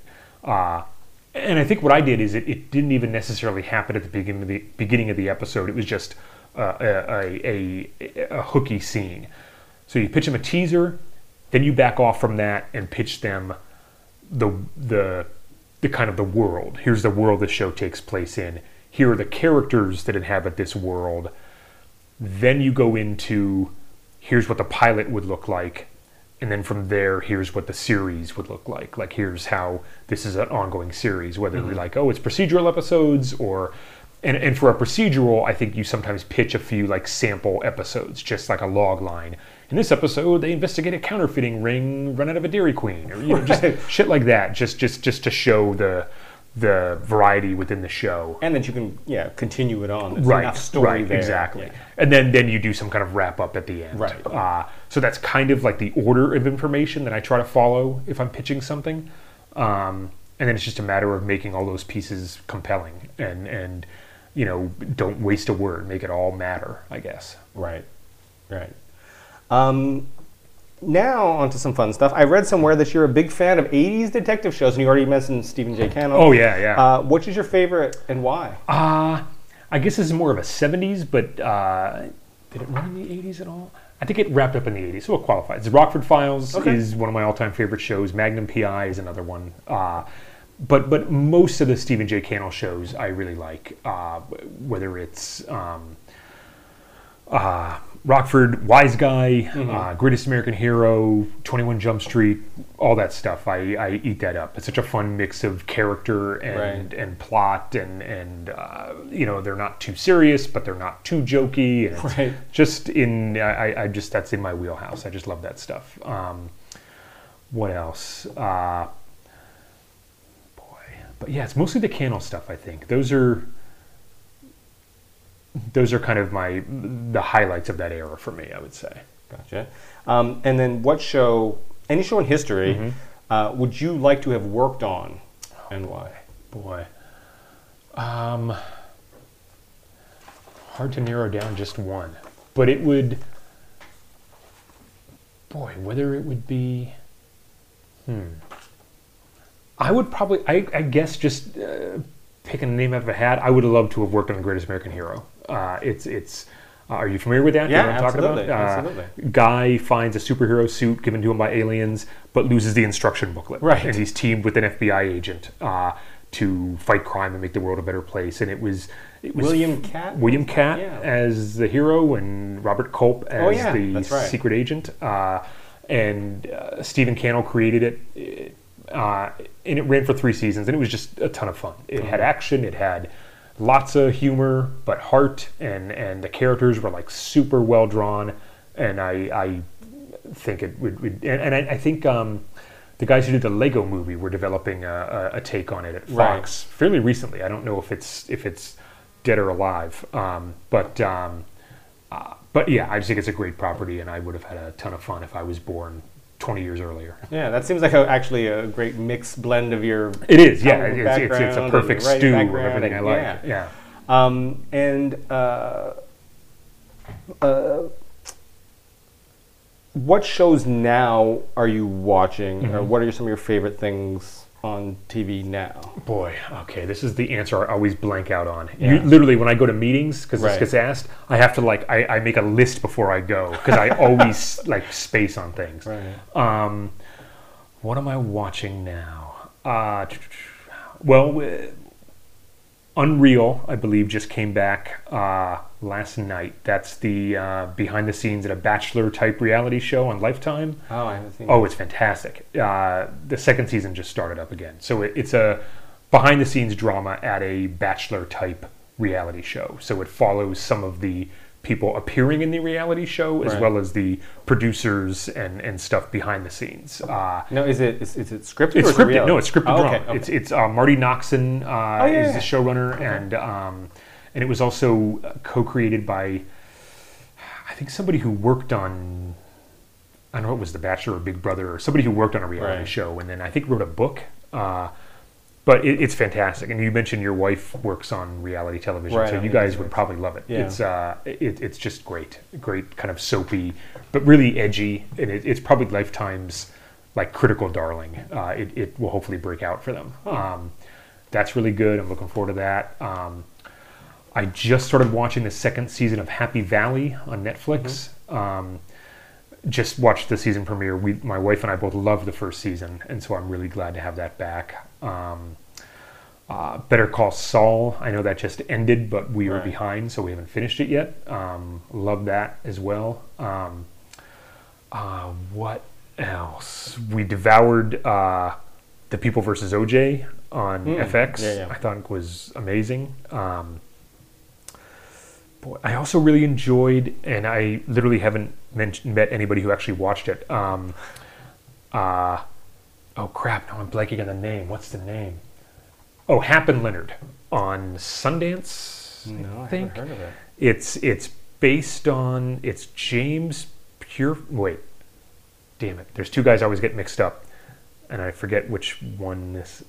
S2: uh, and I think what I did is it, it didn't even necessarily happen at the beginning of the beginning of the episode. It was just uh, a, a, a, a hooky scene. So you pitch them a teaser, then you back off from that and pitch them the the the kind of the world. Here's the world the show takes place in. Here are the characters that inhabit this world. Then you go into here's what the pilot would look like. And then from there, here's what the series would look like. Like, here's how this is an ongoing series, whether we're mm-hmm. like, oh, it's procedural episodes or. And, and for a procedural, I think you sometimes pitch a few like sample episodes, just like a log line. In this episode, they investigate a counterfeiting ring run out of a Dairy Queen, or you know, just shit like that, just just just to show the the variety within the show.
S1: And that you can, yeah, continue it on. There's
S2: right,
S1: enough story
S2: right,
S1: there.
S2: exactly.
S1: Yeah.
S2: And then then you do some kind of wrap up at the end.
S1: Right.
S2: Uh, so that's kind of like the order of information that I try to follow if I'm pitching something. Um, and then it's just a matter of making all those pieces compelling and and you know don't waste a word, make it all matter. I guess.
S1: Right, right. Um, now onto some fun stuff. I read somewhere that you're a big fan of '80s detective shows, and you already mentioned Stephen J. Cannell.
S2: Oh yeah, yeah.
S1: Uh, which is your favorite and why?
S2: Uh, I guess this is more of a 70s, but uh, did it run in the 80s at all? I think it wrapped up in the 80s, so it qualifies. Rockford Files
S1: Okay.
S2: is one of my all-time favorite shows. Magnum PI is another one. Uh, but but most of the Stephen J. Cannell shows I really like, uh, whether it's um, uh, Rockford, Wiseguy, uh, Greatest American Hero, 21 Jump Street, all that stuff. I, I eat that up. It's such a fun mix of character and,
S1: Right.
S2: and plot, and, and uh, you know, they're not too serious, but they're not too jokey.
S1: Right.
S2: Just in, I, I- I just, that's in my wheelhouse. I just love that stuff. Um, what else? Uh, boy. But yeah, it's mostly the Cannell stuff, I think. Those are those are kind of my the highlights of that era for me. I would say.
S1: Gotcha. Um, and then, what show, any show in history,
S2: Mm-hmm.
S1: uh, would you like to have worked on, and why?
S2: Boy, um, hard to narrow down just one, but it would. Boy, whether it would be. Hmm. I would probably, I, I guess, just uh, picking a name out of a hat. I would have loved to have worked on the Greatest American Hero. Uh, it's it's. Uh, are you familiar with that? You
S1: Yeah,
S2: know I'm talking
S1: absolutely,
S2: about? Uh,
S1: absolutely.
S2: Guy finds a superhero suit given to him by aliens, but loses the instruction booklet.
S1: Right.
S2: And he's teamed with an FBI agent uh, to fight crime and make the world a better place. And it was, it was
S1: William Katt?
S2: William Katt
S1: Yeah.
S2: as the hero and Robert Culp as
S1: Oh, yeah,
S2: the
S1: right.
S2: secret agent. Uh, and uh, Stephen Cannell created it. Uh, and it ran for three seasons, and it was just a ton of fun. It had action, it had lots of humor, but heart, and and the characters were like super well drawn. And I, I think it would, would and, and I, I think um, the guys who did the Lego Movie were developing a, a, a take on it at
S1: Right.
S2: Fox fairly recently. I don't know if it's if it's dead or alive, um, but um, uh, but yeah, I just think it's a great property, and I would have had a ton of fun if I was born 20 years earlier.
S1: Yeah, that seems like a, actually a great mix blend of your.
S2: It is, yeah. It's, it's, it's a perfect stew of everything I like.
S1: yeah.
S2: Yeah.
S1: Um, and uh, uh, what shows now are you watching,
S2: Mm-hmm.
S1: or what are some of your favorite things on TV now?
S2: Boy, okay, this is the answer I always blank out on.
S1: Yeah.
S2: You, literally, when I go to meetings, because
S1: Right.
S2: this gets asked, I have to like I, I make a list before I go because I always like space on things.
S1: Right.
S2: Um, what am I watching now? Uh, well, Unreal, I believe, just came back uh, last night. That's the uh, behind the scenes at a bachelor type reality show on Lifetime.
S1: Oh, I haven't seen.
S2: Oh, it's fantastic. Uh, the second season just started up again. So it, it's a behind the scenes drama at a bachelor type reality show. So it follows some of the people appearing in the reality show as
S1: Right.
S2: well as the producers and, and stuff behind the scenes. Uh,
S1: No, is it is, is it scripted?
S2: it's
S1: it
S2: scripted. No, it's scripted
S1: Oh,
S2: drama.
S1: okay, okay.
S2: It's it's uh, Marti Noxon uh,
S1: Oh, yeah,
S2: is the showrunner, and um, and it was also uh, co-created by I think somebody who worked on I don't know it was The Bachelor or Big Brother or somebody who worked on a reality
S1: Right.
S2: show, and then I think wrote a book. Uh, but it, it's fantastic, and you mentioned your wife works on reality television,
S1: Right,
S2: so you guys would probably love it.
S1: Yeah.
S2: It's uh, it, it's just great, great kind of soapy, but really edgy, and it, it's probably Lifetime's like critical darling. Uh, it, it will hopefully break out for them. Um, that's really good. I'm looking forward to that. Um, I just started watching the second season of Happy Valley on Netflix. Um, just watched the season premiere. We, my wife and I both loved the first season, and so I'm really glad to have that back. Um, uh, Better Call Saul. I know that just ended, but we were
S1: Right.
S2: behind, so we haven't finished it yet. Um, love that as well. Um, uh, what else? We devoured uh, The People versus OJ on
S1: Mm,
S2: FX.
S1: yeah, yeah.
S2: I thought it was amazing. Um, boy, I also really enjoyed, and I literally haven't mentioned, met anybody who actually watched it. Um, uh, oh crap! Now I'm blanking on the name. What's the name? Oh, Hap and Leonard on Sundance.
S1: No, I
S2: think
S1: haven't heard of it.
S2: it's it's based on it's James Pure. Wait, damn it! There's two guys I always get mixed up, and I forget which one this. is.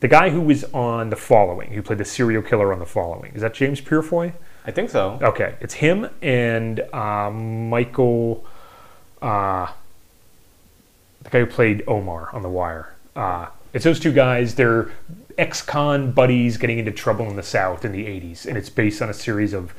S2: The guy who was on The Following, who played the serial killer on The Following, is that James Purefoy?
S1: I think so.
S2: Okay, it's him and uh, Michael, uh, the guy who played Omar on The Wire. Uh, it's those two guys. They're ex-con buddies getting into trouble in the South in the '80s, and it's based on a series of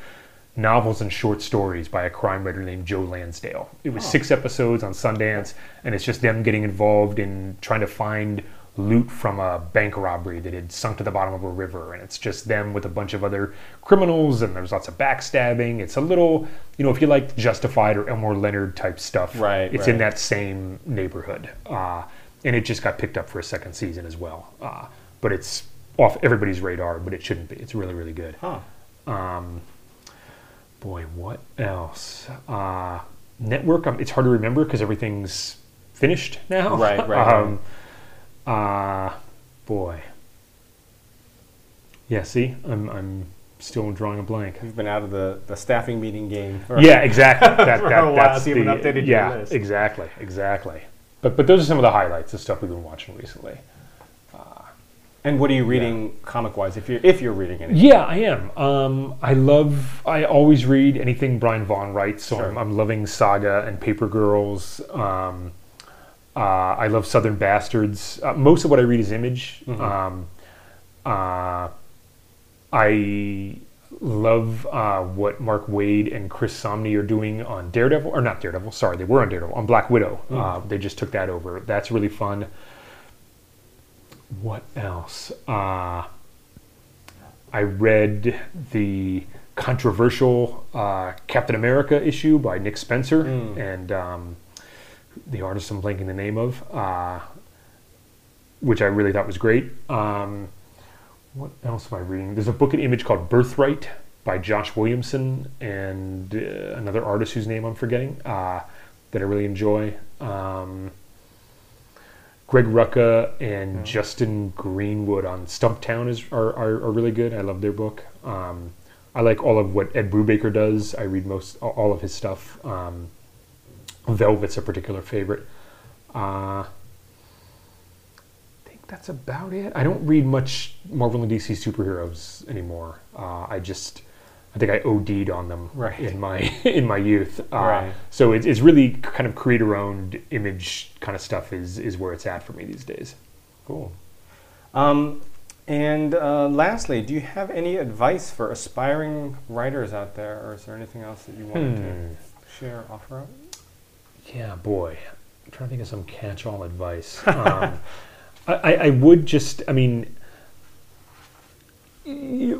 S2: novels and short stories by a crime writer named Joe Lansdale. It was six episodes on Sundance, and it's just them getting involved in trying to find loot from a bank robbery that had sunk to the bottom of a river, and it's just them with a bunch of other criminals, and there's lots of backstabbing. It's a little, you know, if you like Justified or Elmore Leonard type stuff,
S1: Right,
S2: it's in that same neighborhood, uh, and it just got picked up for a second season as well. Uh, but it's off everybody's radar, but it shouldn't be. It's really, really good.
S1: Huh.
S2: Um, boy, what else? Uh, network. Um, it's hard to remember because everything's finished now.
S1: Right, right,
S2: um, uh, boy. Yeah. See, I'm I'm still drawing a blank.
S1: You've been out of the, the staffing meeting game. for-
S2: Yeah, exactly. That,
S1: For
S2: that,
S1: a while,
S2: that's
S1: so you haven't
S2: the-
S1: updated your
S2: yeah,
S1: list.
S2: exactly, exactly. But but those are some of the highlights of stuff we've been watching recently.
S1: And what are you reading comic wise? If you're if you're reading anything.
S2: Yeah, I am. Um, I love. I always read anything Brian Vaughan writes, so
S1: Sure.
S2: I'm, I'm loving Saga and Paper Girls. Um, uh, I love Southern Bastards. Uh, most of what I read is Image.
S1: Mhm.
S2: Um, uh, I love uh, what Mark Waid and Chris Samnee are doing on Daredevil, or not Daredevil. Sorry, they were on Daredevil on Black Widow. Uh, they just took that over. That's really fun. What else? Uh, I read the controversial uh, Captain America issue by Nick Spencer
S1: Mm.
S2: and um, the artist I'm blanking the name of, uh, which I really thought was great. Um, what else am I reading? There's a book at Image called Birthright by Josh Williamson and uh, another artist whose name I'm forgetting uh, that I really enjoy. Um, Greg Rucka and Justin Greenwood on Stumptown is are, are, are really good. I love their book. Um, I like all of what Ed Brubaker does. I read most all of his stuff. Um, Velvet's a particular favorite. Uh, I think that's about it. I don't read much Marvel and DC superheroes anymore. Uh, I just, I think I OD'd on them
S1: Right.
S2: in my in my youth. Uh,
S1: Right.
S2: So it's, it's really kind of creator-owned image kind of stuff is is where it's at for me these days.
S1: Cool. Um, and uh, lastly, do you have any advice for aspiring writers out there, or is there anything else that you wanted
S2: Hmm.
S1: to share, offer up?
S2: Yeah, boy. I'm trying to think of some catch-all advice. Um, I, I would just, I mean,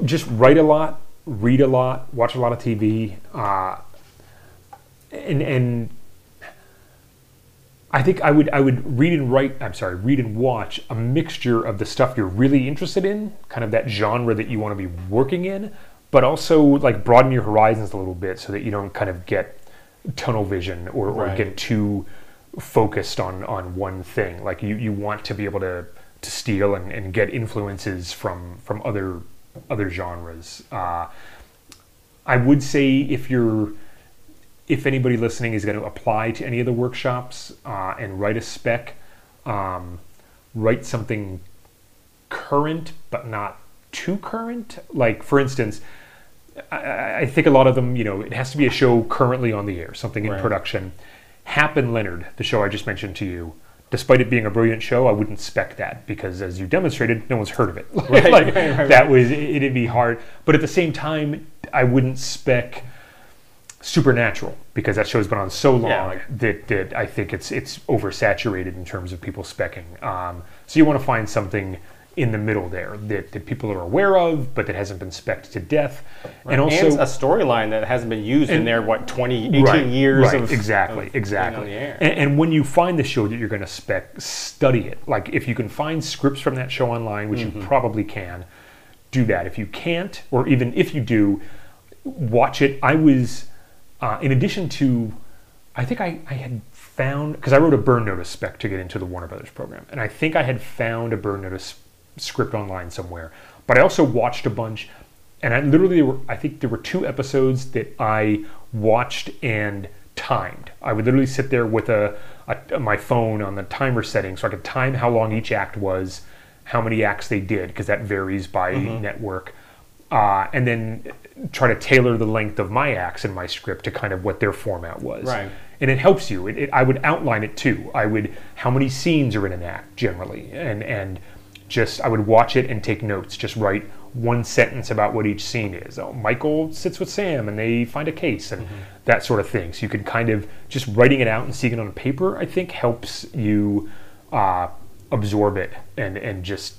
S2: just write a lot, read a lot, watch a lot of TV, uh, and and I think I would I would read and write. I'm sorry, read and watch a mixture of the stuff you're really interested in, kind of that genre that you want to be working in, but also like broaden your horizons a little bit so that you don't kind of get tunnel vision or, or
S1: Right.
S2: get too focused on on one thing. Like you you want to be able to to steal and, and get influences from from other other genres. Uh, I would say if you're if anybody listening is going to apply to any of the workshops uh, and write a spec, um, write something current but not too current. Like for instance, I- I, think a lot of them, you know, it has to be a show currently on the air, something in
S1: Right.
S2: production. Hap and Leonard, the show I just mentioned to you, despite it being a brilliant show, I wouldn't spec that because, as you demonstrated, no one's heard of it.
S1: Right,
S2: like
S1: right, right,
S2: that was it, it'd be hard. But at the same time, I wouldn't spec Supernatural because that show's been on so long
S1: Yeah,
S2: that, that I think it's it's oversaturated in terms of people specking. Um, so you want to find something in the middle there that, that people are aware of, but that hasn't been specced to death, and also
S1: a storyline that hasn't been used in
S2: And-
S1: their what 20, 18
S2: right,
S1: years
S2: right,
S1: of
S2: exactly
S1: of
S2: exactly
S1: on the air.
S2: And, and when you find the show that you're going to spec study it. Like if you can find scripts from that show online which
S1: Mm-hmm.
S2: you probably can do that. If you can't or even if you do watch it. I was uh, in addition to i think i, I had found because i wrote a burn notice spec to get into the warner brothers program. And i think i had found a burn notice script online somewhere but i also watched a bunch and I literally were, I think there were two episodes that I watched and timed. I would literally sit there with a, a my phone on the timer setting so I could time how long each act was, how many acts they did because that varies by
S1: Mm-hmm.
S2: network, uh, and then try to tailor the length of my acts in my script to kind of what their format was.
S1: Right.
S2: And it helps you. It, it, I would outline it too. I would how many scenes are in an act generally, and and just I would watch it and take notes. Just write one sentence about what each scene is. Oh, Michael sits with Sam and they find a case and that sort of thing. So you could kind of just writing it out and seeing it on paper. I think helps you uh, absorb it and and just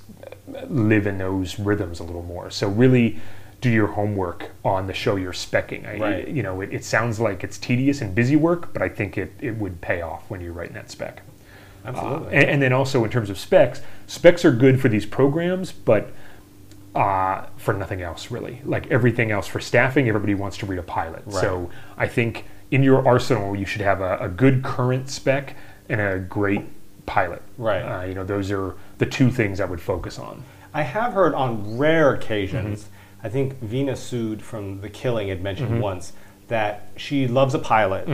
S2: live in those rhythms a little more. So really do your homework on the show you're specking. I,
S1: Right.
S2: You know, it, it sounds like it's tedious and busy work, but I think it, it would pay off when you're writing that spec.
S1: Absolutely.
S2: Uh, and, and then also in terms of specs, specs are good for these programs, but uh, for nothing else really. Like everything else for staffing, everybody wants to read a pilot.
S1: Right.
S2: So I think in your arsenal, you should have a, a good current spec and a great pilot.
S1: Right.
S2: Uh, you know, those are the two things I would focus on.
S1: I have heard on rare occasions,
S2: Mm-hmm.
S1: I think Veena Sud from The Killing had mentioned
S2: Mm-hmm.
S1: once that she loves a pilot,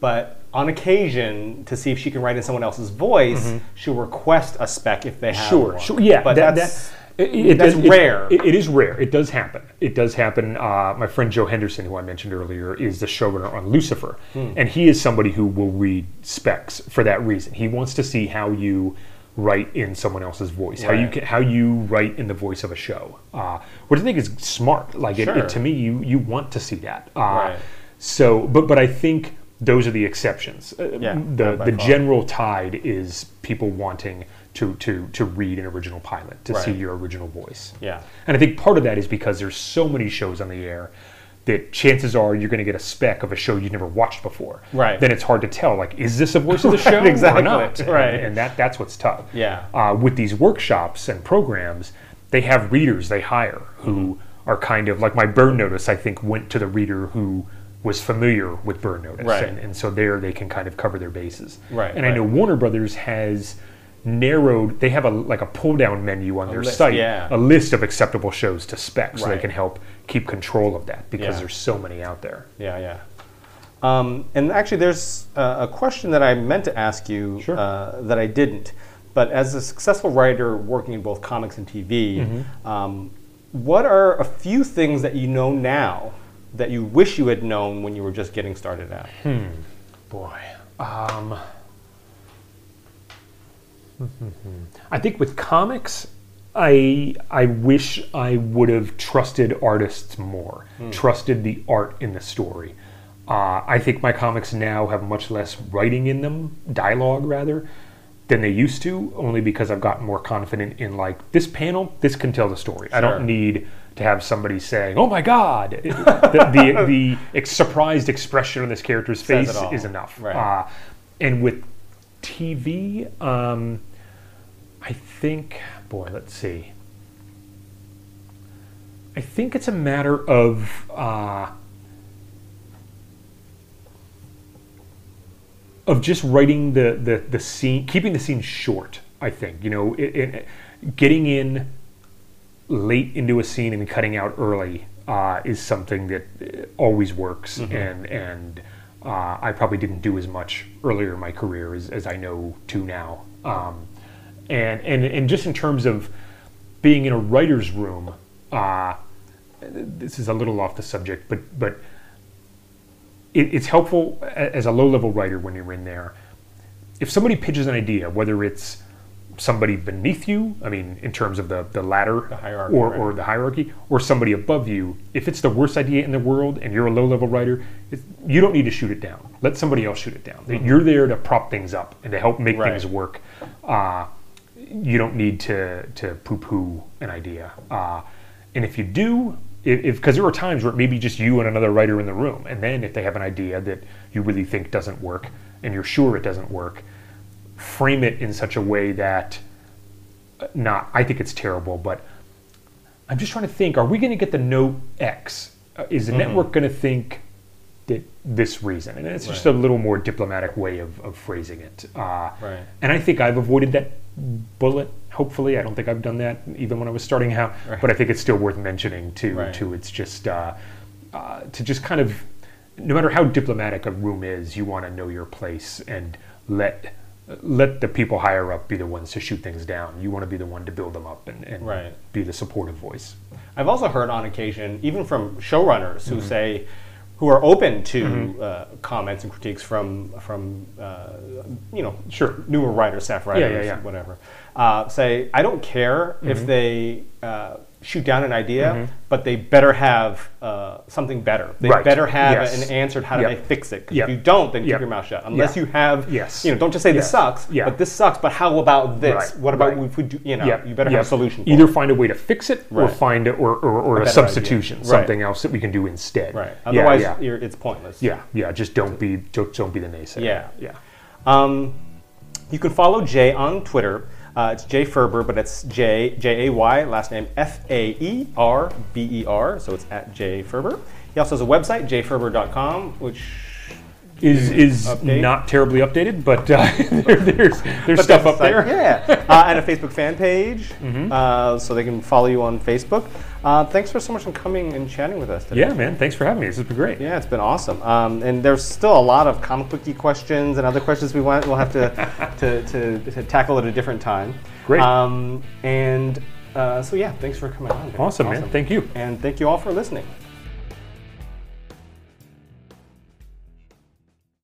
S1: but on occasion, to see if she can write in someone else's voice, she'll request a spec if they have
S2: Mm-hmm. Sure,
S1: one.
S2: sure, yeah,
S1: but
S2: that-
S1: that's
S2: that- it- it
S1: that's
S2: it-
S1: rare.
S2: It, is rare. It does happen. It does happen. Uh, my friend Joe Henderson, who I mentioned earlier, is the showrunner on Lucifer,
S1: Hmm.
S2: and he is somebody who will read specs for that reason. He wants to see how you write in someone else's voice, how you can, how you write in the voice of a show, uh, which I think is smart. Like it,
S1: Sure.
S2: to me, you you want to see that. Uh,
S1: Right.
S2: So, but but I think those are the exceptions. Uh,
S1: Yeah,
S2: the the
S1: far.
S2: general tide is people wanting to to to read an original pilot to see your original voice.
S1: yeah.
S2: And I think part of that is because there's so many shows on the air that chances are you're going to get a spec of a show you've never watched before.
S1: Right.
S2: Then it's hard to tell, like, is this a voice of the
S1: Right,
S2: show
S1: exactly,
S2: or not?
S1: right.
S2: And, and that that's what's tough.
S1: Yeah.
S2: Uh, with these workshops and programs, they have readers they hire who
S1: Mm-hmm.
S2: are kind of like my burn notice. I think went to the reader who was familiar with burn notice,
S1: Right.
S2: and, and so there they can kind of cover their bases.
S1: Right,
S2: And I
S1: right.
S2: know Warner Brothers has narrowed. They have a like a pull down menu on their
S1: list,
S2: site,
S1: yeah.
S2: a list of acceptable shows to spec, so they can help keep control of that because
S1: Yeah.
S2: there's so many out there.
S1: Yeah, yeah. Um, and actually, there's uh, a question that I meant to ask you
S2: Sure.
S1: uh, that I didn't. But as a successful writer working in both comics and TV,
S2: Mm-hmm.
S1: um, what are a few things that you know now that you wish you had known when you were just getting started out?
S2: Boy, um, I think with comics, I I wish I would have trusted artists more,
S1: Hmm.
S2: trusted the art in the story. Uh, I think my comics now have much less writing in them, dialogue rather, than they used to. Only because I've gotten more confident in like this panel, this can tell the story. I don't need to have somebody saying, "Oh my God!" the the, the surprised expression on this character's face is enough.
S1: Right.
S2: Uh, and with TV, um, I think, boy, let's see. I think it's a matter of uh, of just writing the, the the scene, keeping the scene short. I think you know, it, it, getting in late into a scene and cutting out early uh, is something that uh, always works, and and uh, I probably didn't do as much earlier in my career as, as I know to now. Um, and and and just in terms of being in a writer's room, uh, this is a little off the subject, but but it, it's helpful as a low level writer when you're in there. If somebody pitches an idea, whether it's somebody beneath you, I mean, in terms of the, the ladder
S1: The hierarchy,
S2: or,
S1: right.
S2: or the hierarchy, or somebody above you, if it's the worst idea in the world and you're a low level writer, you don't need to shoot it down. Let somebody else shoot it down. You're there to prop things up and to help make
S1: Mm-hmm. Right.
S2: things work. Uh, you don't need to, to poo poo an idea. Uh, and if you do, if because there are times where it may be just you and another writer in the room, and then if they have an idea that you really think doesn't work and you're sure it doesn't work, frame it in such a way that uh, not I think it's terrible, but I'm just trying to think: Are we going to get the note X? Uh, is the
S1: Mm-hmm.
S2: network going to think that this reason? And it's just a little more diplomatic way of, of phrasing it. Uh,
S1: Right.
S2: And I think I've avoided that bullet. Hopefully, I don't think I've done that even when I was starting out.
S1: Right.
S2: But I think it's still worth mentioning too.
S1: Right.
S2: Too, it's just uh, uh, to just kind of, no matter how diplomatic a room is, you want to know your place and let let the people higher up be the ones to shoot things down. You want to be the one to build them up and, and
S1: Right.
S2: be the supportive voice.
S1: I've also heard on occasion, even from showrunners
S2: Mm-hmm.
S1: who say, who are open to uh, comments and critiques from from uh, you know
S2: Sure.
S1: newer writers, staff writers,
S2: yeah, yeah.
S1: whatever. Uh, say, I don't care if they uh, shoot down an idea, but they better have uh, something better. They
S2: Right.
S1: better have
S2: Yes.
S1: an answer to how
S2: Yep.
S1: to fix it.
S2: Yep.
S1: if you don't, then
S2: Yep.
S1: keep your mouth shut. Unless you have,
S2: Yes.
S1: you know, don't just say this sucks, but this sucks. But how about this?
S2: Right.
S1: What about
S2: Right.
S1: if we do? You know, you better have a solution. For
S2: Either
S1: it.
S2: find a way to fix it or find it or, or, or a,
S1: better
S2: substitution,
S1: idea.
S2: Something else that we can do instead.
S1: right. Otherwise,
S2: yeah.
S1: You're, it's pointless.
S2: yeah, yeah. Just don't be don't, don't be the naysayer.
S1: Yeah.
S2: yeah.
S1: Um, you can follow Jay on Twitter. Uh, it's Jay Faerber, but it's J J A Y last name F A E R B E R. So it's at Jay Faerber. He also has a website jayfaerber.com, which
S2: Is is
S1: Update?
S2: not terribly updated, but uh, there, there's there's
S1: but
S2: stuff up there.
S1: yeah, uh, and a Facebook fan page,
S2: Mm-hmm.
S1: uh, so they can follow you on Facebook. Uh, thanks for so much for coming and chatting with us today.
S2: Yeah, man. Thanks for having me. This has been great.
S1: Yeah, it's been awesome. Um, and there's still a lot of comic booky questions and other questions we want. We'll have to, to, to, to tackle at a different time.
S2: Great.
S1: Um, and uh, so, yeah, thanks for coming on. man.
S2: Awesome, man. Thank you.
S1: And thank you all for listening.